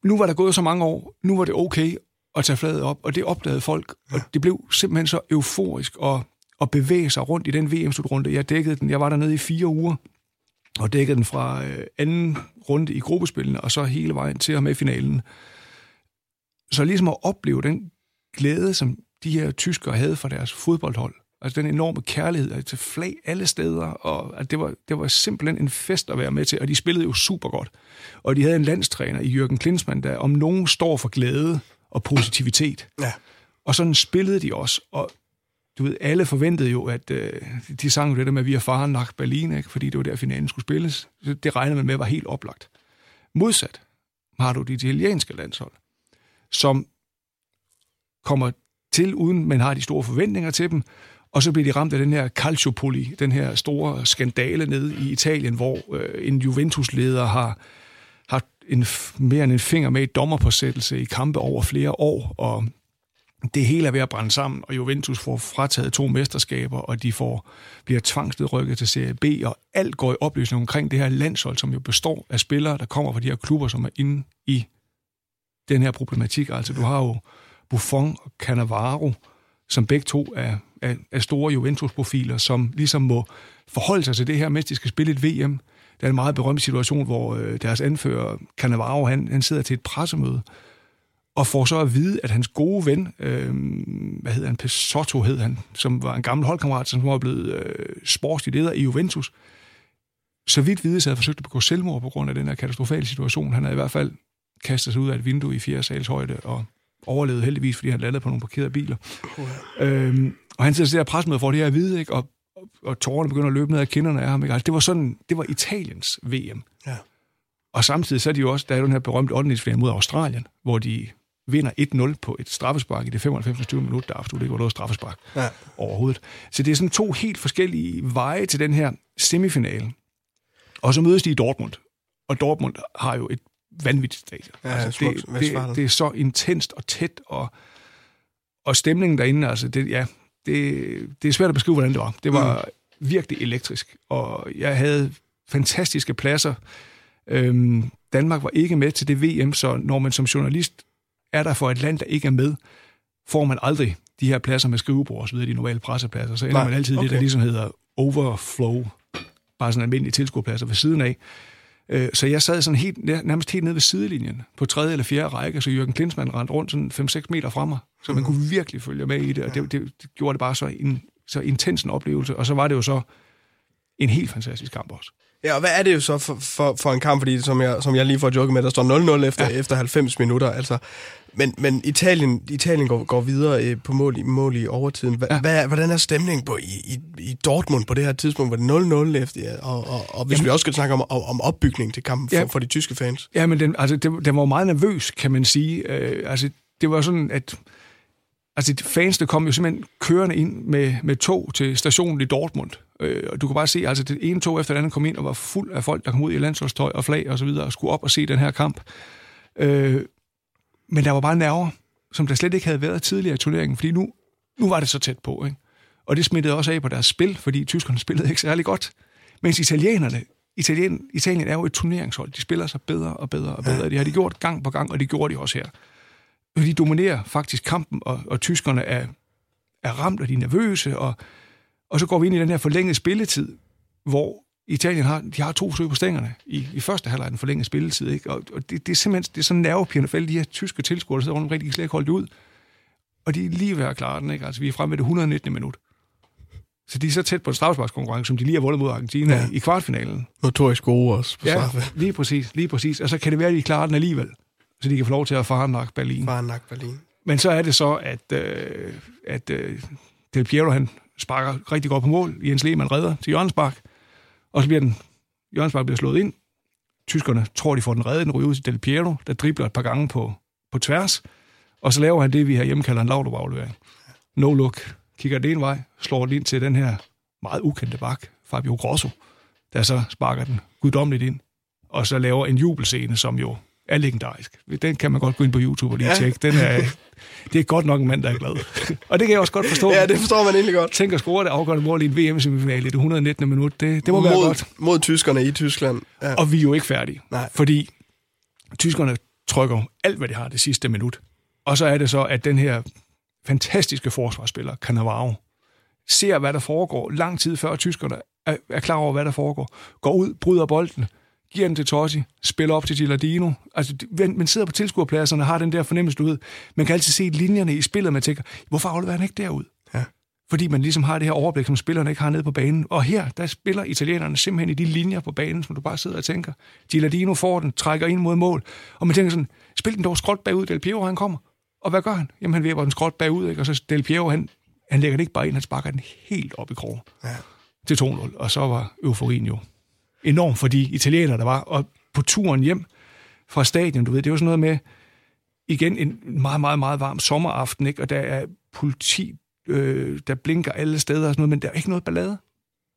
nu var der gået så mange år, nu var det okay at tage flaget op, og det opdagede folk, og det blev simpelthen så euforisk at, at bevæge sig rundt i den VM-slutrunde. Jeg dækkede den, jeg var dernede i fire uger, og dækkede den fra øh, anden runde i gruppespillene, og så hele vejen til og med finalen. Så ligesom at opleve den glæde, som de her tyskere havde for deres fodboldhold, altså den enorme kærlighed til flag alle steder, og at det, var, det var simpelthen en fest at være med til, og de spillede jo super godt. Og de havde en landstræner i Jørgen Klinsmann, der om nogen står for glæde og positivitet. Ja. Og sådan spillede de også, og du ved, alle forventede jo, at øh, de sang jo det der med, at vi er faren nach Berlin, ikke? fordi det var der, finalen skulle spilles. Så det regnede man med var helt oplagt. Modsat har du det italienske landshold, som kommer til, uden man har de store forventninger til dem, og så bliver de ramt af den her calciopoli, den her store skandale nede i Italien, hvor øh, en Juventus-leder har, har en, mere end en finger med i dommerpåsættelse i kampe over flere år, og det hele er ved at brænde sammen, og Juventus får frataget to mesterskaber, og de får, bliver tvangsnedrykket til Serie B, og alt går i opløsning omkring det her landshold, som jo består af spillere, der kommer fra de her klubber, som er inde i den her problematik. Altså, du har jo Buffon og Cannavaro, som begge to er, er, er store Juventus-profiler, som ligesom må forholde sig til det her, mens de skal spille et VM. Der er en meget berømt situation, hvor øh, deres anfører, Cannavaro, han, han sidder til et pressemøde, og får så at vide, at hans gode ven, øh, hvad hedder han, Pesotto hed han, som var en gammel holdkammerat, som var blevet øh, sportslig leder i Juventus, så vidt vides havde forsøgt at begå selvmord på grund af den her katastrofale situation. Han havde i hvert fald kastet sig ud af et vindue i fire sals højde og overlevede heldigvis, fordi han landede på nogle parkerede biler. Øhm, og han sidder der presmøde for det her at vide, ikke? Og, og, tårerne begynder at løbe ned af kinderne af ham. Ikke? Altså, det var sådan, det var Italiens VM. Ja. Og samtidig så er de jo også, der er den her berømte 8. mod Australien, hvor de vinder 1-0 på et straffespark i det 95. 20 minut, der absolut ikke var noget straffespark ja. overhovedet. Så det er sådan to helt forskellige veje til den her semifinale. Og så mødes de i Dortmund. Og Dortmund har jo et vanvittigt stadion. Ja, altså, det, det, det er så intenst og tæt, og, og stemningen derinde, altså det, ja, det, det er svært at beskrive, hvordan det var. Det var mm. virkelig elektrisk, og jeg havde fantastiske pladser. Øhm, Danmark var ikke med til det VM, så når man som journalist er der for et land, der ikke er med, får man aldrig de her pladser med skrivebord og så videre, de normale pressepladser. Så ender Nej, man altid okay. det, der ligesom hedder overflow, bare sådan almindelige tilskuerpladser ved siden af. Øh, så jeg sad sådan helt, nærmest helt nede ved sidelinjen på tredje eller fjerde række, så Jørgen Klinsmann rendte rundt sådan 5-6 meter fra mig, så man kunne virkelig følge med i det, og det, det, det gjorde det bare så, en, så intens en oplevelse, og så var det jo så en helt fantastisk kamp også.
Ja, og hvad er det jo så for, for, for en kamp, fordi som jeg, som jeg lige får joke med, der står 0-0 efter, ja. efter 90 minutter, altså, men, men Italien, Italien går, går videre øh, på mål, mål i overtiden. Hva, ja. hvad, hvordan er stemningen på, i, i, i Dortmund på det her tidspunkt? Var det 0-0 efter? Ja, og, og, og hvis Jamen, vi også skal snakke om, om opbygning til kampen ja, for, for de tyske fans.
Ja, men den, altså, den, den var meget nervøs, kan man sige. Øh, altså, det var sådan, at Altså, fansene kom jo simpelthen kørende ind med, med tog til stationen i Dortmund. Øh, og du kan bare se, altså det ene tog efter det andet kom ind og var fuld af folk, der kom ud i landsholdstøj og flag og så videre, og skulle op og se den her kamp. Øh, men der var bare nerver, som der slet ikke havde været tidligere i turneringen, fordi nu, nu var det så tæt på, ikke? Og det smittede også af på deres spil, fordi tyskerne spillede ikke særlig godt. Mens italienerne, Italien, Italien er jo et turneringshold. De spiller sig bedre og bedre og bedre. Det har de gjort gang på gang, og det gjorde de også her. De dominerer faktisk kampen, og, og tyskerne er, er ramt, og de er nervøse, og, og så går vi ind i den her forlængede spilletid, hvor Italien har, de har to stykker på stængerne i, i første halvleg den forlængede spilletid, ikke? og, og det, det, er simpelthen det er sådan nervepirrende for alle de her tyske tilskuere, der sidder rundt omkring, de kan slet ikke holde det ud. Og de er lige ved at klare den, ikke? Altså, vi er fremme ved det 119. minut. Så de er så tæt på en straffesparkskonkurrence, som de lige har vundet mod Argentina ja. i kvartfinalen.
Notorisk gode også
på ja, lige præcis, lige præcis. Og så kan det være, at de klarer den alligevel så de kan få lov til at farnakke Berlin.
Farnakke Berlin.
Men så er det så, at, øh, at øh, Del Piero, han sparker rigtig godt på mål. Jens Lehmann redder til Jørgens Bak. Og så bliver den, Jørgens Bak bliver slået ind. Tyskerne tror, de får den reddet. Den ryger ud til Del Piero, der dribler et par gange på, på tværs. Og så laver han det, vi herhjemme kalder en lavdobaflevering. No look. Kigger det en vej, slår den ind til den her meget ukendte bak, Fabio Grosso, der så sparker den guddommeligt ind. Og så laver en jubelscene, som jo er legendarisk. Den kan man godt gå ind på YouTube og lige ja. tjekke. Den er, det er godt nok en mand, der er glad. og det kan jeg også godt forstå.
Ja, det forstår man egentlig godt.
Tænk at score det afgørende mål i en VM-semifinal i det 119. minut. Det, det må mod, være godt.
Mod tyskerne i Tyskland.
Ja. Og vi er jo ikke færdige. Nej. Fordi tyskerne trykker alt, hvad de har det sidste minut. Og så er det så, at den her fantastiske forsvarsspiller, Cannavaro, ser, hvad der foregår lang tid før tyskerne er, er klar over, hvad der foregår. Går ud, bryder bolden, giver den til Totti, spiller op til Gilardino. Altså, man sidder på tilskuerpladserne og har den der fornemmelse, du ved. Man kan altid se linjerne i spillet, man tænker, hvorfor afleverer han ikke derud? Ja. Fordi man ligesom har det her overblik, som spillerne ikke har nede på banen. Og her, der spiller italienerne simpelthen i de linjer på banen, som du bare sidder og tænker. Gilardino får den, trækker ind mod mål, og man tænker sådan, spil den dog skråt bagud, Del Piero han kommer. Og hvad gør han? Jamen han væber den skråt bagud, ikke? og så Del Piero, han, han lægger det ikke bare ind, han sparker den helt op i krogen. Ja. Til 2-0, og så var euforien jo enormt for de italienere, der var. Og på turen hjem fra stadion, du ved, det var sådan noget med, igen en meget, meget, meget varm sommeraften, ikke? og der er politi, øh, der blinker alle steder og sådan noget, men der er ikke noget ballade.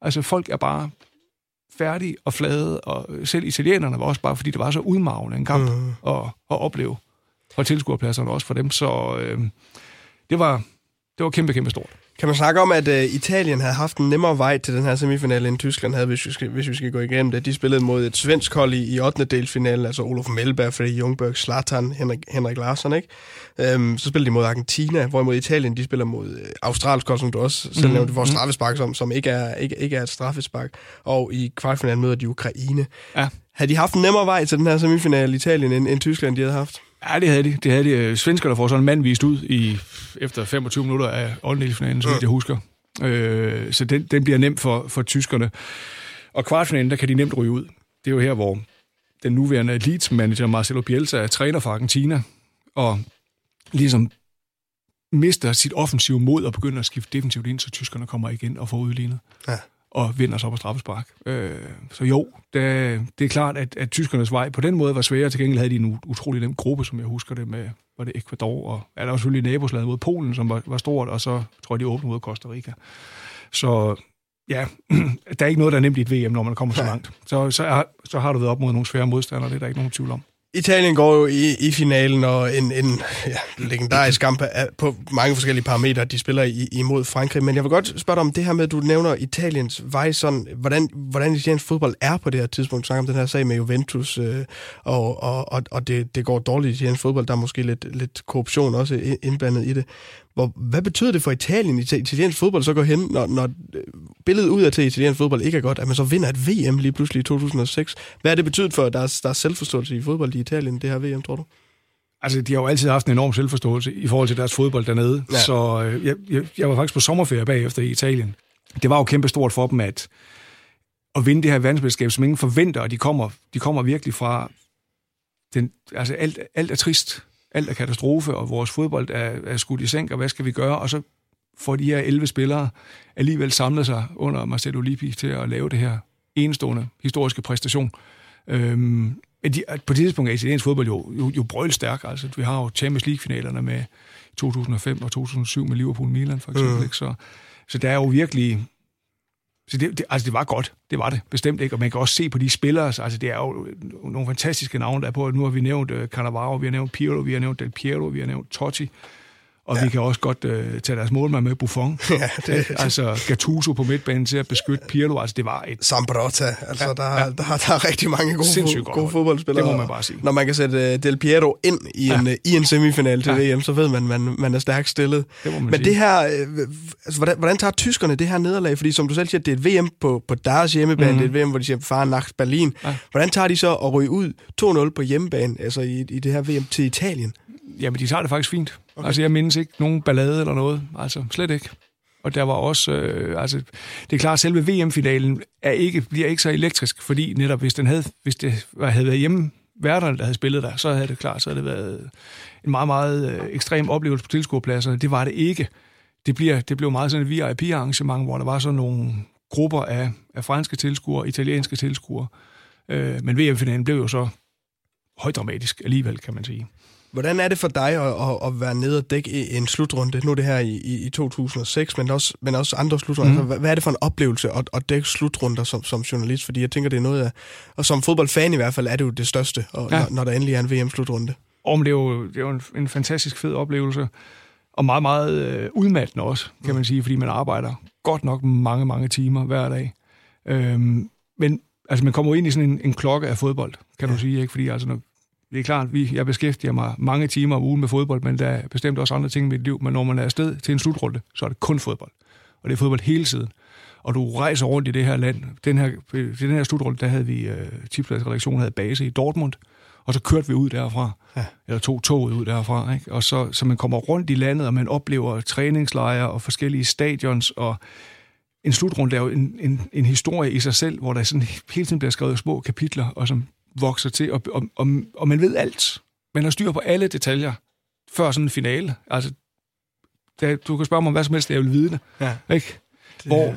Altså folk er bare færdige og flade, og selv italienerne var også bare, fordi det var så udmavende en kamp mm. at, at opleve fra tilskuerpladserne også for dem, så øh, det var det var kæmpe, kæmpe stort.
Kan man snakke om, at uh, Italien havde haft en nemmere vej til den her semifinale, end Tyskland havde, hvis vi skal, hvis vi skal gå igennem det? De spillede mod et svensk hold i, i 8. delsfinalen, altså Olof Melberg, Fredrik Jungberg, Zlatan, Henrik, Henrik Larsson, ikke? Um, så spillede de mod Argentina, hvorimod Italien, de spiller mod uh, australsk hold, som du også selv mm. nævnte, vores mhm. straffespark, som, som ikke, er, ikke, ikke er et straffespark. Og i kvartfinalen møder de Ukraine. Ja. Havde de haft en nemmere vej til den her semifinale i Italien, end, end Tyskland, de havde haft?
Ja, det havde de. Det havde de. Øh, svenskerne får sådan en mand vist ud i, efter 25 minutter af åndelsfinalen, så ja. jeg husker. Øh, så den, den bliver nem for, for tyskerne. Og kvartfinalen, der kan de nemt ryge ud. Det er jo her, hvor den nuværende Leeds-manager Marcelo Bielsa er træner for Argentina, og ligesom mister sit offensive mod og begynder at skifte defensivt ind, så tyskerne kommer igen og får udlignet. Ja. Og vinder så på straffespark. Øh, så jo, det, det er klart, at, at tyskernes vej på den måde var sværere. Til gengæld havde de en utrolig nem gruppe, som jeg husker det, med var det Ecuador, og er der var selvfølgelig naboslaget mod Polen, som var, var stort, og så tror jeg, de åbnede mod Costa Rica. Så ja, der er ikke noget, der er nemt i et VM, når man kommer så langt. Så, så, er, så har du været op mod nogle svære modstandere, det er der ikke nogen tvivl om.
Italien går jo i, i finalen, og en, en ja, legendarisk kamp på mange forskellige parametre, de spiller i, imod Frankrig. Men jeg vil godt spørge dig om det her med, at du nævner Italiens vej, sådan, hvordan, hvordan italiensk fodbold er på det her tidspunkt. Du snakker om den her sag med Juventus, øh, og, og, og, og det, det går dårligt i italiensk fodbold. Der er måske lidt, lidt korruption også indblandet i det. Hvor, hvad betyder det for Italien, i italiensk fodbold så går hen, når, når øh, billedet ud af til italiensk fodbold ikke er godt, at man så vinder et VM lige pludselig i 2006? Hvad er det betydet for deres, deres selvforståelse i fodbold i Italien, det her VM, tror du?
Altså, de har jo altid haft en enorm selvforståelse i forhold til deres fodbold dernede. Ja. Så øh, jeg, jeg, jeg var faktisk på sommerferie bagefter i Italien. Det var jo kæmpestort for dem at, at vinde det her verdensmesterskab, som ingen forventer, og de kommer, de kommer virkelig fra... Den, altså, alt, alt er trist alt er katastrofe, og vores fodbold er, er skudt i sænk, og hvad skal vi gøre? Og så får de her 11 spillere alligevel samlet sig under Marcelo Lippi til at lave det her enestående historiske præstation. Øhm, de, på det tidspunkt er italiensk fodbold jo, jo, jo brølstærk. Altså, vi har jo Champions League-finalerne med 2005 og 2007 med Liverpool-Milan, for eksempel. Mm. Ikke? Så, så der er jo virkelig så det, det, altså det var godt, det var det bestemt ikke, og man kan også se på de spillere, altså det er jo øh, nogle fantastiske navne, der er på, nu har vi nævnt uh, Cannavaro, vi har nævnt Pirlo, vi har nævnt Del Piero, vi har nævnt Totti, og ja. vi kan også godt uh, tage deres målmand med Buffon. Ja, det, altså Gattuso på midtbanen til at beskytte Pirlo. Altså det var et...
Sambrota. Altså ja, der, ja. Der, der, der, er rigtig mange gode, fo- gode fodboldspillere.
Det må man bare sige.
Når man kan sætte uh, Del Piero ind i ja. en, uh, i en semifinal til ja. VM, så ved man, man, man er stærkt stillet. Det Men sige. det her... Uh, altså, hvordan, hvordan tager tyskerne det her nederlag? Fordi som du selv siger, det er et VM på, på deres hjemmebane. Mm-hmm. Det er et VM, hvor de siger, far nacht Berlin. Ja. Hvordan tager de så at ryge ud 2-0 på hjemmebane, altså i, i det her VM til Italien?
Jamen, de tager det faktisk fint. Okay. Altså, jeg mindes ikke nogen ballade eller noget. Altså, slet ikke. Og der var også, øh, altså, det er klart, at selve VM-finalen er ikke, bliver ikke så elektrisk, fordi netop hvis, den havde, hvis det havde været hjemme, værterne, der havde spillet der, så havde det klart, så havde det været en meget, meget øh, ekstrem oplevelse på tilskuerpladserne. Det var det ikke. Det, bliver, det blev meget sådan et VIP-arrangement, hvor der var sådan nogle grupper af, af franske tilskuere, italienske tilskuere. Øh, men VM-finalen blev jo så højdramatisk alligevel, kan man sige.
Hvordan er det for dig at, at, at være nede og dække en slutrunde? Nu er det her i, i, i 2006, men også, men også andre slutrunder. Mm. Altså, hvad er det for en oplevelse at, at dække slutrunder som, som journalist? Fordi jeg tænker, det er noget af... Og som fodboldfan i hvert fald er det jo det største, og, ja. når, når der endelig er en VM-slutrunde.
Og det er jo, det er jo en, en fantastisk fed oplevelse. Og meget, meget øh, udmattende også, kan man sige, fordi man arbejder godt nok mange, mange timer hver dag. Øhm, men altså, man kommer jo ind i sådan en, en klokke af fodbold, kan ja. du sige, ikke? Fordi altså, når det er klart, vi, jeg beskæftiger mig mange timer om ugen med fodbold, men der er bestemt også andre ting i mit liv. Men når man er afsted til en slutrunde, så er det kun fodbold. Og det er fodbold hele tiden. Og du rejser rundt i det her land. Den her, den her slutrunde, der havde vi, uh, tipspladsredaktionen havde base i Dortmund, og så kørte vi ud derfra. Ja. Eller tog toget ud derfra. Ikke? Og så, så man kommer rundt i landet, og man oplever træningslejre og forskellige stadions, og en slutrunde er jo en, en, en historie i sig selv, hvor der sådan hele tiden bliver skrevet små kapitler, og som vokser til, og, og, og, og man ved alt. Man har styr på alle detaljer før sådan en finale. Altså, der, du kan spørge mig om hvad som helst, jeg vil vide det. Ja. Ikke? Det... Hvor,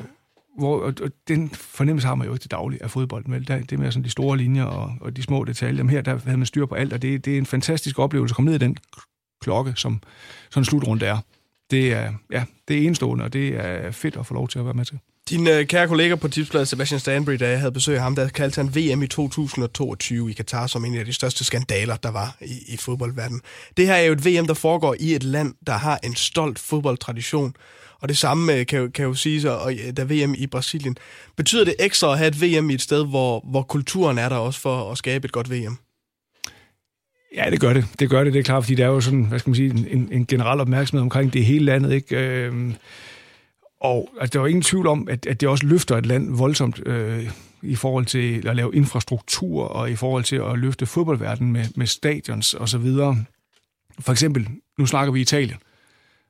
hvor, og, og den fornemmelse har man jo ikke det daglige af fodbolden. Vel? Der, det er mere sådan de store linjer og, og de små detaljer. Men her der havde man styr på alt, og det, det er en fantastisk oplevelse at komme ned i den klokke, som sådan en slutrunde er. Det er, ja, det er enestående, og det er fedt at få lov til at være med til.
Din øh, kære kollega på tipsbladet, Sebastian Stanbury, da jeg havde besøg af ham, der kaldte han VM i 2022 i Katar som en af de største skandaler, der var i, i fodboldverdenen. Det her er jo et VM, der foregår i et land, der har en stolt fodboldtradition. Og det samme øh, kan, kan jo sige sig, og øh, der VM i Brasilien. Betyder det ekstra at have et VM i et sted, hvor, hvor kulturen er der også for at skabe et godt VM?
Ja, det gør det. Det gør det, det er klart, fordi der er jo sådan, hvad skal man sige, en, en generel opmærksomhed omkring det hele landet, ikke? Øh, og altså, der var ingen tvivl om, at, at det også løfter et land voldsomt øh, i forhold til at lave infrastruktur og i forhold til at løfte fodboldverdenen med, med stadions og så videre. For eksempel, nu snakker vi Italien.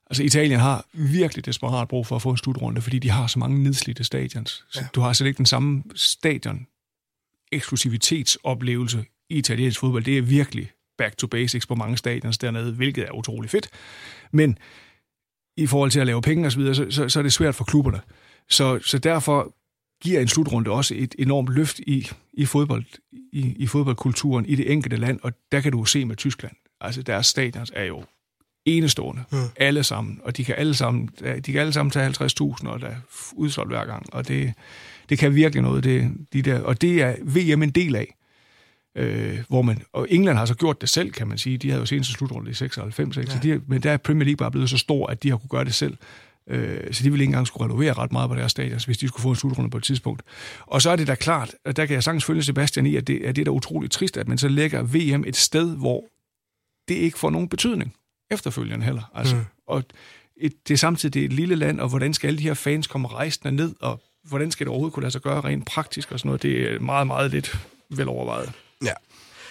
Altså, Italien har virkelig desperat brug for at få en slutrunde, fordi de har så mange nedslidte stadions. Så ja. du har slet ikke den samme stadion eksklusivitetsoplevelse i italiensk fodbold. Det er virkelig back to basics på mange stadions dernede, hvilket er utrolig fedt. Men i forhold til at lave penge osv., så, så, så er det svært for klubberne. Så, så derfor giver en slutrunde også et enormt løft i, i, fodbold, i, i fodboldkulturen i det enkelte land, og der kan du se med Tyskland. Altså deres stadions er jo enestående, mm. alle sammen, og de kan alle sammen, de kan alle sammen tage 50.000, og der er udsolgt hver gang, og det, det kan virkelig noget, det, de der, og det er VM en del af. Øh, hvor man, og England har så gjort det selv, kan man sige. De havde jo senest slutrunde i 96, ikke? Ja. Så de, men der er Premier League bare blevet så stor, at de har kunne gøre det selv. Øh, så de ville ikke engang skulle renovere ret meget på deres stadion, hvis de skulle få en slutrunde på et tidspunkt. Og så er det da klart, og der kan jeg sagtens følge Sebastian i, at det, at det er da utroligt trist, at man så lægger VM et sted, hvor det ikke får nogen betydning efterfølgende heller. Altså, mm. Og et, det er samtidig det er et lille land, og hvordan skal alle de her fans komme rejsende ned, og hvordan skal det overhovedet kunne lade sig gøre rent praktisk og sådan noget, det er meget, meget lidt velovervejet.
Ja.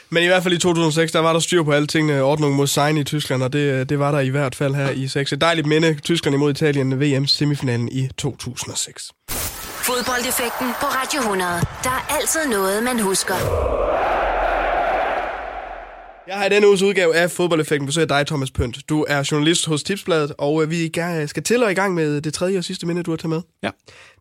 Men i hvert fald i 2006, der var der styr på alle tingene. Ordnung mod Sein i Tyskland, og det, det var der i hvert fald her i 6. Et dejligt minde. Tyskland imod Italien VM semifinalen i 2006.
Fodboldeffekten på Radio 100. Der er altid noget, man husker.
Jeg har i denne uges udgave af Fodboldeffekten besøgt dig, Thomas Pønt. Du er journalist hos Tipsbladet, og øh, vi skal til og i gang med det tredje og sidste minde, du har taget med.
Ja.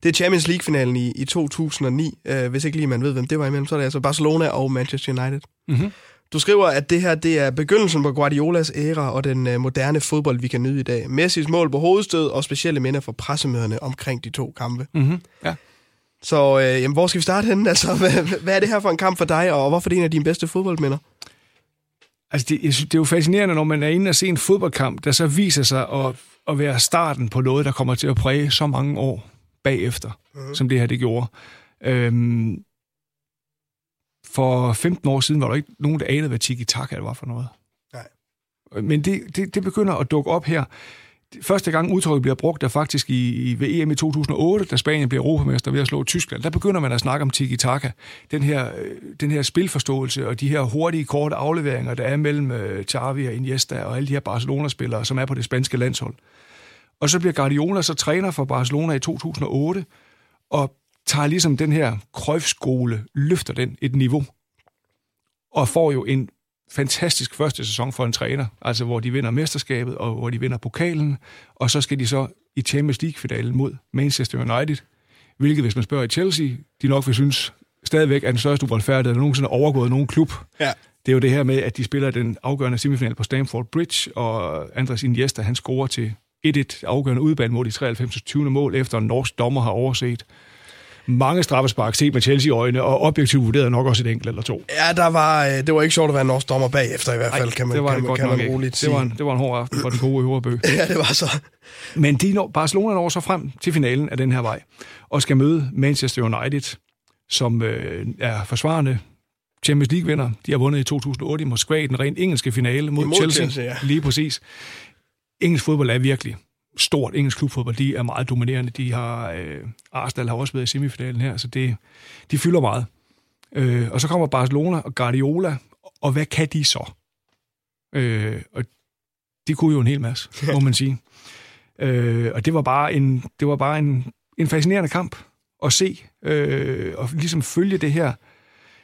Det er Champions League-finalen i, i 2009. Uh, hvis ikke lige man ved, hvem det var imellem, så er det altså Barcelona og Manchester United. Mm-hmm. Du skriver, at det her det er begyndelsen på Guardiolas æra og den moderne fodbold, vi kan nyde i dag. Messis mål på hovedstød og specielle minder for pressemøderne omkring de to kampe.
Mm-hmm. Ja.
Så uh, jamen, hvor skal vi starte henne? Altså, hvad, hvad er det her for en kamp for dig, og hvorfor er det en af dine bedste fodboldminder?
Altså, det, jeg synes, det er jo fascinerende, når man er inde og se en fodboldkamp, der så viser sig at, at være starten på noget, der kommer til at præge så mange år bagefter, mm. som det her det gjorde. Øhm, for 15 år siden var der ikke nogen, der anede, hvad tiki-taka var for noget.
Nej.
Men det, det, det begynder at dukke op her første gang udtrykket bliver brugt er faktisk i, i VM i 2008, da Spanien bliver europamester ved at slå Tyskland. Der begynder man at snakke om tiki-taka. Den her, øh, den her spilforståelse og de her hurtige, korte afleveringer, der er mellem øh, Xavi og Iniesta og alle de her Barcelona-spillere, som er på det spanske landshold. Og så bliver Guardiola så træner for Barcelona i 2008, og tager ligesom den her Cruyff-skole, løfter den et niveau, og får jo en fantastisk første sæson for en træner, altså hvor de vinder mesterskabet, og hvor de vinder pokalen, og så skal de så i Champions League-finalen mod Manchester United, hvilket, hvis man spørger i Chelsea, de nok vil synes stadigvæk er den største uretfærdighed, der nogensinde er overgået nogen klub.
Ja.
Det er jo det her med, at de spiller den afgørende semifinal på Stamford Bridge, og Andres Iniesta, han scorer til 1-1 afgørende udbane mod de 93. 20. mål, efter en norsk dommer har overset mange straffespark set med Chelsea-øjne, og objektivt vurderet nok også et enkelt eller to.
Ja, der var, øh, det var ikke sjovt at være norsk dommer bagefter i hvert fald, Ej, kan man, det var kan, man, kan man roligt
sige. Det var, en, det var en hård aften for den gode Hørebø.
ja, det var så.
Men de når, Barcelona når så frem til finalen af den her vej, og skal møde Manchester United, som øh, er forsvarende Champions League-vinder. De har vundet i 2008 i Moskva i den rent engelske finale mod, mod Chelsea. Chelsea ja. Lige præcis. Engelsk fodbold er virkelig stort engelsk klubfodbold, de er meget dominerende. De har, øh, Arsenal har også været i semifinalen her, så det, de fylder meget. Øh, og så kommer Barcelona og Guardiola, og hvad kan de så? Øh, og de kunne jo en hel masse, må man sige. Øh, og det var bare en, det var bare en, en fascinerende kamp at se, øh, og ligesom følge det her,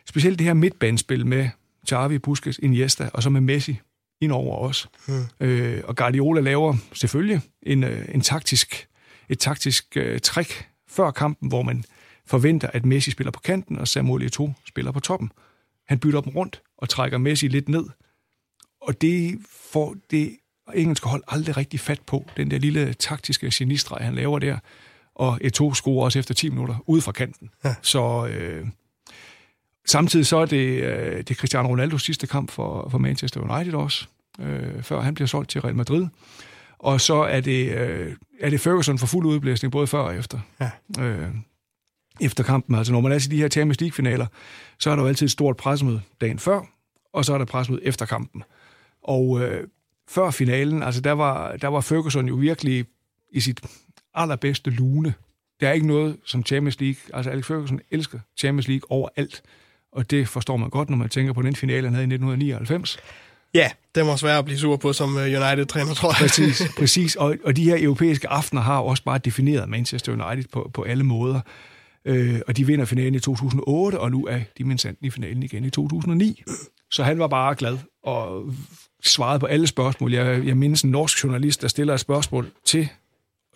specielt det her midtbanespil med Xavi, Busquets, Iniesta, og så med Messi ind over os. Hmm. Øh, og Guardiola laver selvfølgelig en, øh, en taktisk, et taktisk øh, trick før kampen, hvor man forventer, at Messi spiller på kanten, og Samuel Eto'o spiller på toppen. Han bytter dem rundt og trækker Messi lidt ned. Og det får det engelske hold aldrig rigtig fat på, den der lille taktiske genistreg, han laver der. Og Eto'o scorer også efter 10 minutter ude fra kanten. Ja. Så øh, Samtidig så er det, øh, det er Cristiano Ronaldos sidste kamp for, for Manchester United også, øh, før han bliver solgt til Real Madrid. Og så er det, øh, er det Ferguson for fuld udblæsning, både før og efter. Ja. Øh, efter kampen. Altså når man er til de her Champions League-finaler, så er der jo altid et stort pressemøde dagen før, og så er der pressemøde efter kampen. Og øh, før finalen, altså der var, der var Ferguson jo virkelig i sit allerbedste lune. Der er ikke noget som Champions League. Altså Alex Ferguson elsker Champions League overalt. Og det forstår man godt, når man tænker på den finale, han havde i 1999.
Ja, det må svære at blive sur på som øh, United-træner, tror jeg.
Præcis, præcis. Og, og de her europæiske aftener har også bare defineret Manchester United på, på alle måder. Øh, og de vinder finalen i 2008, og nu er de mindst i finalen igen i 2009. Så han var bare glad og svarede på alle spørgsmål. Jeg, jeg mindes en norsk journalist, der stiller et spørgsmål til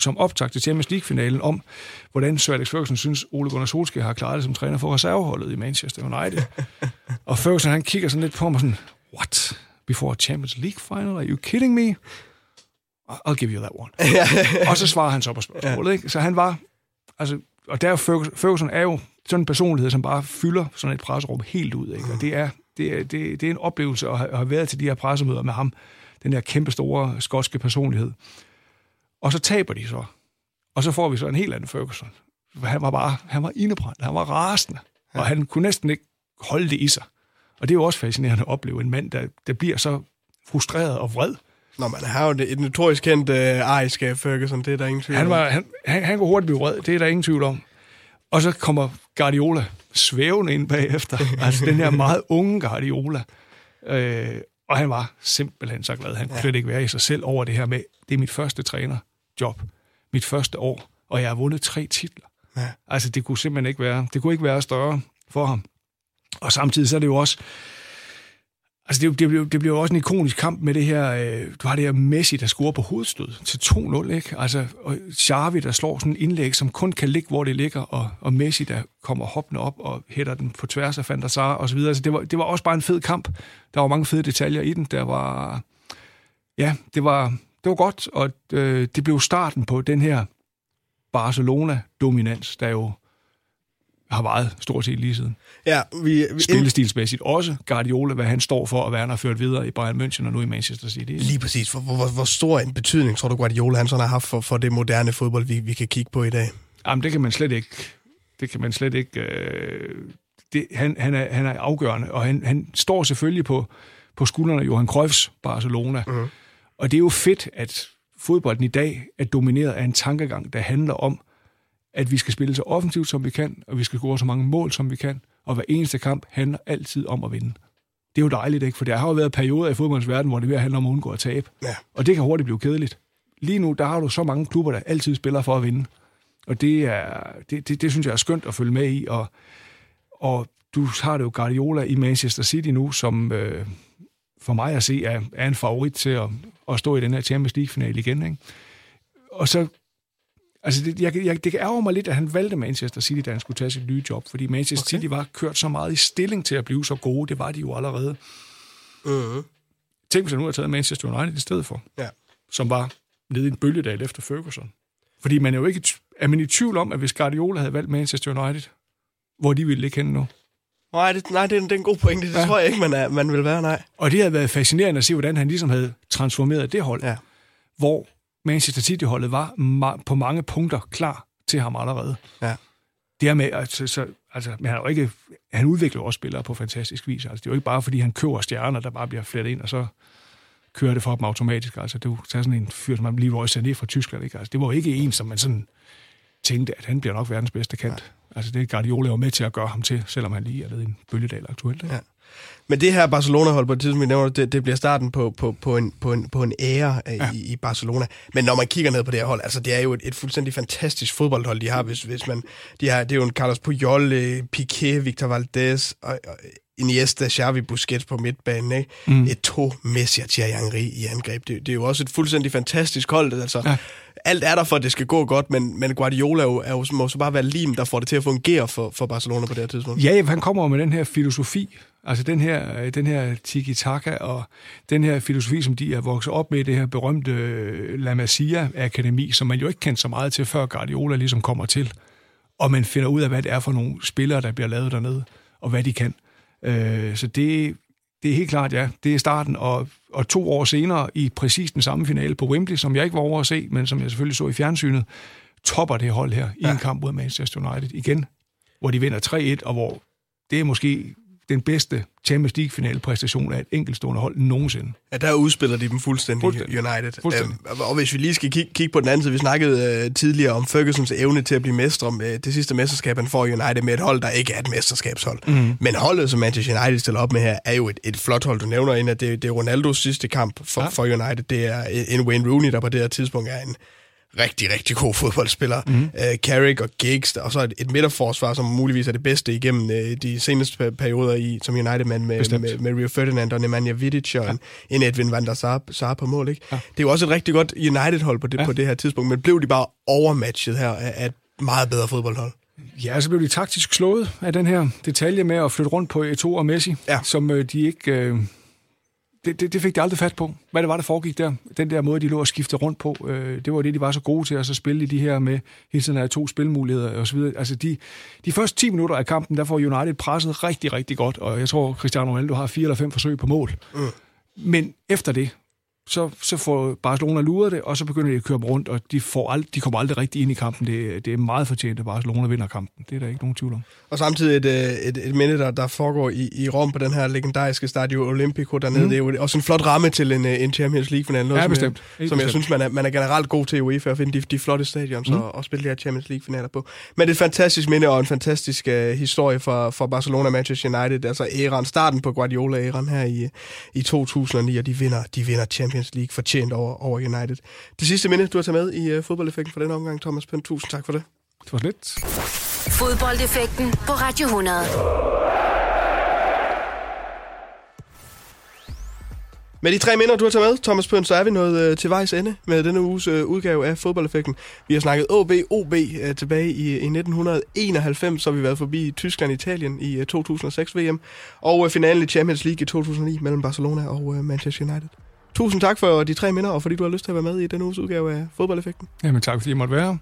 som optag til Champions League-finalen om, hvordan Sir Alex Ferguson synes, Ole Gunnar Solskjaer har klaret det som træner for reserveholdet i Manchester United. og Ferguson, han kigger sådan lidt på mig sådan, what? Before a Champions League final? Are you kidding me? I'll give you that one. og så svarer han så på spørgsmålet, ikke? Så han var, altså, og der er Ferguson er jo sådan en personlighed, som bare fylder sådan et presserum helt ud, ikke? Og det er, det er, det, det er en oplevelse at have, at have været til de her pressemøder med ham, den der kæmpe store skotske personlighed. Og så taber de så. Og så får vi så en helt anden Ferguson. Han var bare, han var indebrændt, han var rasende, ja. og han kunne næsten ikke holde det i sig. Og det er jo også fascinerende at opleve en mand, der, der bliver så frustreret og vred.
Nå, man har jo et notorisk kendt uh, ejerskab, Ferguson, det er der ingen tvivl
han, var, han, han, han kunne hurtigt blive vred, det er der ingen tvivl om. Og så kommer Guardiola svævende ind bagefter. altså den her meget unge Guardiola. Øh, og han var simpelthen så glad. Han kunne ja. slet ikke være i sig selv over det her med, det er mit første trænerjob, mit første år, og jeg har vundet tre titler. Ja. Altså det kunne simpelthen ikke være, det kunne ikke være større for ham. Og samtidig så er det jo også, Altså, det, det, bliver, det jo også en ikonisk kamp med det her... Øh, du har det her Messi, der scorer på hovedstød til 2-0, ikke? Altså, og Xavi, der slår sådan en indlæg, som kun kan ligge, hvor det ligger, og, og Messi, der kommer hoppende op og hætter den på tværs af Van der Sar, og så videre. Altså, det var, det var også bare en fed kamp. Der var mange fede detaljer i den. Der var... Ja, det var, det var godt, og øh, det blev starten på den her Barcelona-dominans, der jo har varet stort set lige siden.
Ja, vi,
vi Spillestilsmæssigt også Guardiola, hvad han står for, og hvad han har ført videre i Bayern München og nu i Manchester City.
Lige præcis. Hvor, hvor, hvor stor en betydning tror du, Guardiola han sådan har haft for, for det moderne fodbold, vi, vi kan kigge på i dag?
Jamen, det kan man slet ikke. Det kan man slet ikke. Øh, det, han, han, er, han er afgørende, og han, han står selvfølgelig på, på skuldrene af Johan Cruyffs Barcelona. Uh-huh. Og det er jo fedt, at fodbolden i dag er domineret af en tankegang, der handler om, at vi skal spille så offensivt, som vi kan, og vi skal score så mange mål, som vi kan, og hver eneste kamp handler altid om at vinde. Det er jo dejligt, ikke? For der har jo været perioder i fodboldens verden, hvor det vil handle om at undgå at tabe. Ja. Og det kan hurtigt blive kedeligt. Lige nu, der har du så mange klubber, der altid spiller for at vinde. Og det, er, det, det, det synes jeg er skønt at følge med i. Og, og du har det jo Guardiola i Manchester City nu, som øh, for mig at se er, er en favorit til at, at stå i den her Champions League-finale igen. Ikke? Og så Altså, det, jeg, jeg, det ærger mig lidt, at han valgte Manchester City, da han skulle tage sit nye job, fordi Manchester okay. City var kørt så meget i stilling til at blive så gode. Det var de jo allerede. Uh-huh. Tænk, hvis han nu har taget Manchester United i stedet for, ja. som var nede i en bølgedal efter Ferguson. Fordi man er jo ikke... Er man i tvivl om, at hvis Guardiola havde valgt Manchester United, hvor de ville ligge henne nu?
Nej, det, nej, det, er, det er en god pointe. Det ja. tror jeg ikke, man, er, man vil være, nej.
Og det havde været fascinerende at se, hvordan han ligesom havde transformeret det hold. Ja. Hvor Manchester City-holdet var ma- på mange punkter klar til ham allerede. Ja. Det er med, altså, så, altså, men han, er jo ikke, han udvikler også spillere på fantastisk vis. Altså, det er jo ikke bare, fordi han køber stjerner, der bare bliver flettet ind, og så kører det for dem automatisk. Altså, du tager sådan en fyr, som Leroy Sané fra Tyskland. Ikke? Altså, det var ikke en, som man sådan tænkte, at han bliver nok verdens bedste kant. Ja. Altså, det er Guardiola var med til at gøre ham til, selvom han lige er ved en bølgedal aktuelt. Ikke? Ja.
Men det her Barcelona-hold på et tidspunkt, nævner, det, det bliver starten på, på, på, en, på, en, på en ære ja. i, i Barcelona. Men når man kigger ned på det her hold, altså det er jo et, et fuldstændig fantastisk fodboldhold, de har, hvis, hvis man... De har, det er jo en Carlos Puyol, Piqué, Victor Valdés, og, og Iniesta, Xavi, Busquets på midtbanen, ikke? Mm. to Messi og Thierry Henry i angreb. Det, det er jo også et fuldstændig fantastisk hold. Altså, ja. Alt er der for, at det skal gå godt, men, men Guardiola er jo, er jo, må så bare være lim, der får det til at fungere for, for Barcelona på det her tidspunkt.
Ja, han kommer med den her filosofi, Altså den her, den her tiki-taka og den her filosofi, som de er vokset op med, det her berømte øh, La Masia-akademi, som man jo ikke kendte så meget til, før Guardiola ligesom kommer til. Og man finder ud af, hvad det er for nogle spillere, der bliver lavet dernede, og hvad de kan. Øh, så det, det er helt klart, ja. Det er starten, og, og to år senere i præcis den samme finale på Wembley, som jeg ikke var over at se, men som jeg selvfølgelig så i fjernsynet, topper det hold her i ja. en kamp mod Manchester United igen, hvor de vinder 3-1, og hvor det er måske den bedste Champions League-finale præstation af et enkeltstående hold nogensinde.
Ja, der udspiller de dem fuldstændig, fuldstændig. United. Fuldstændig. Øhm, og hvis vi lige skal kigge, kigge på den anden side, vi snakkede øh, tidligere om Fergusons evne til at blive mestre med det sidste mesterskab, han får United med et hold, der ikke er et mesterskabshold. Mm. Men holdet, som Manchester United stiller op med her, er jo et, et flot hold. Du nævner en, at det, det er Ronaldos sidste kamp for, ja. for United. Det er en Wayne Rooney, der på det her tidspunkt er en rigtig, rigtig gode fodboldspillere. Mm. Uh, Carrick og Giggs, og så et, et midterforsvar, som muligvis er det bedste igennem uh, de seneste perioder i som United-mand med, med, med Rio Ferdinand og Nemanja Vidic og ja. en, en Edwin van der Sar, Sar på mål. Ikke? Ja. Det er jo også et rigtig godt United-hold på det, ja. på det her tidspunkt, men blev de bare overmatchet her af, et meget bedre fodboldhold?
Ja, så blev de taktisk slået af den her detalje med at flytte rundt på Eto'o og Messi, ja. som uh, de ikke... Uh, det, det, det fik de aldrig fat på. Hvad det var, der foregik der. Den der måde, de lå og skifte rundt på, øh, det var det, de var så gode til at så spille i de her med hele tiden af to spilmuligheder og så videre. Altså de, de første 10 minutter af kampen, der får United presset rigtig, rigtig godt, og jeg tror, Cristiano Ronaldo har fire eller fem forsøg på mål. Mm. Men efter det, så, så får Barcelona luret det, og så begynder de at køre dem rundt, og de, får ald- de kommer aldrig rigtig ind i kampen. Det, det er meget fortjent, at Barcelona vinder kampen. Det er der ikke nogen tvivl om.
Og samtidig et, øh, et, et minde, der, der foregår i, i Rom på den her legendariske Stadio Olimpico dernede. Mm. Det er jo også en flot ramme til en, øh, en Champions League-final.
Ja, bestemt.
Som, jeg, som jeg synes, man er, man er generelt god til i UEFA at finde de, de flotte stadions mm. og, og spille de her Champions League-finaler på. Men det er et fantastisk minde og en fantastisk uh, historie for, for Barcelona Manchester United. Altså æraen, starten på Guardiola-æraen her i, i 2009, og de vinder, de vinder Champions League fortjent over, over United. Det sidste minde, du har taget med i uh, fodboldeffekten for den omgang, Thomas Pønt. Tusind tak for det.
Det var lidt.
Fodboldeffekten på Radio 100.
Med de tre minder, du har taget med, Thomas Pønt, så er vi nået øh, til vejs ende med denne uges øh, udgave af fodboldeffekten. Vi har snakket OB, OB øh, tilbage i, i 1991, så har vi været forbi Tyskland Italien i øh, 2006 VM, og øh, finalen i Champions League i 2009 mellem Barcelona og øh, Manchester United. Tusind tak for de tre minder, og fordi du har lyst til at være med i denne uges udgave af fodboldeffekten.
Jamen tak, fordi jeg måtte være her.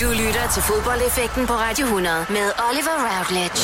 Du lytter til fodboldeffekten på Radio 100 med Oliver Routledge.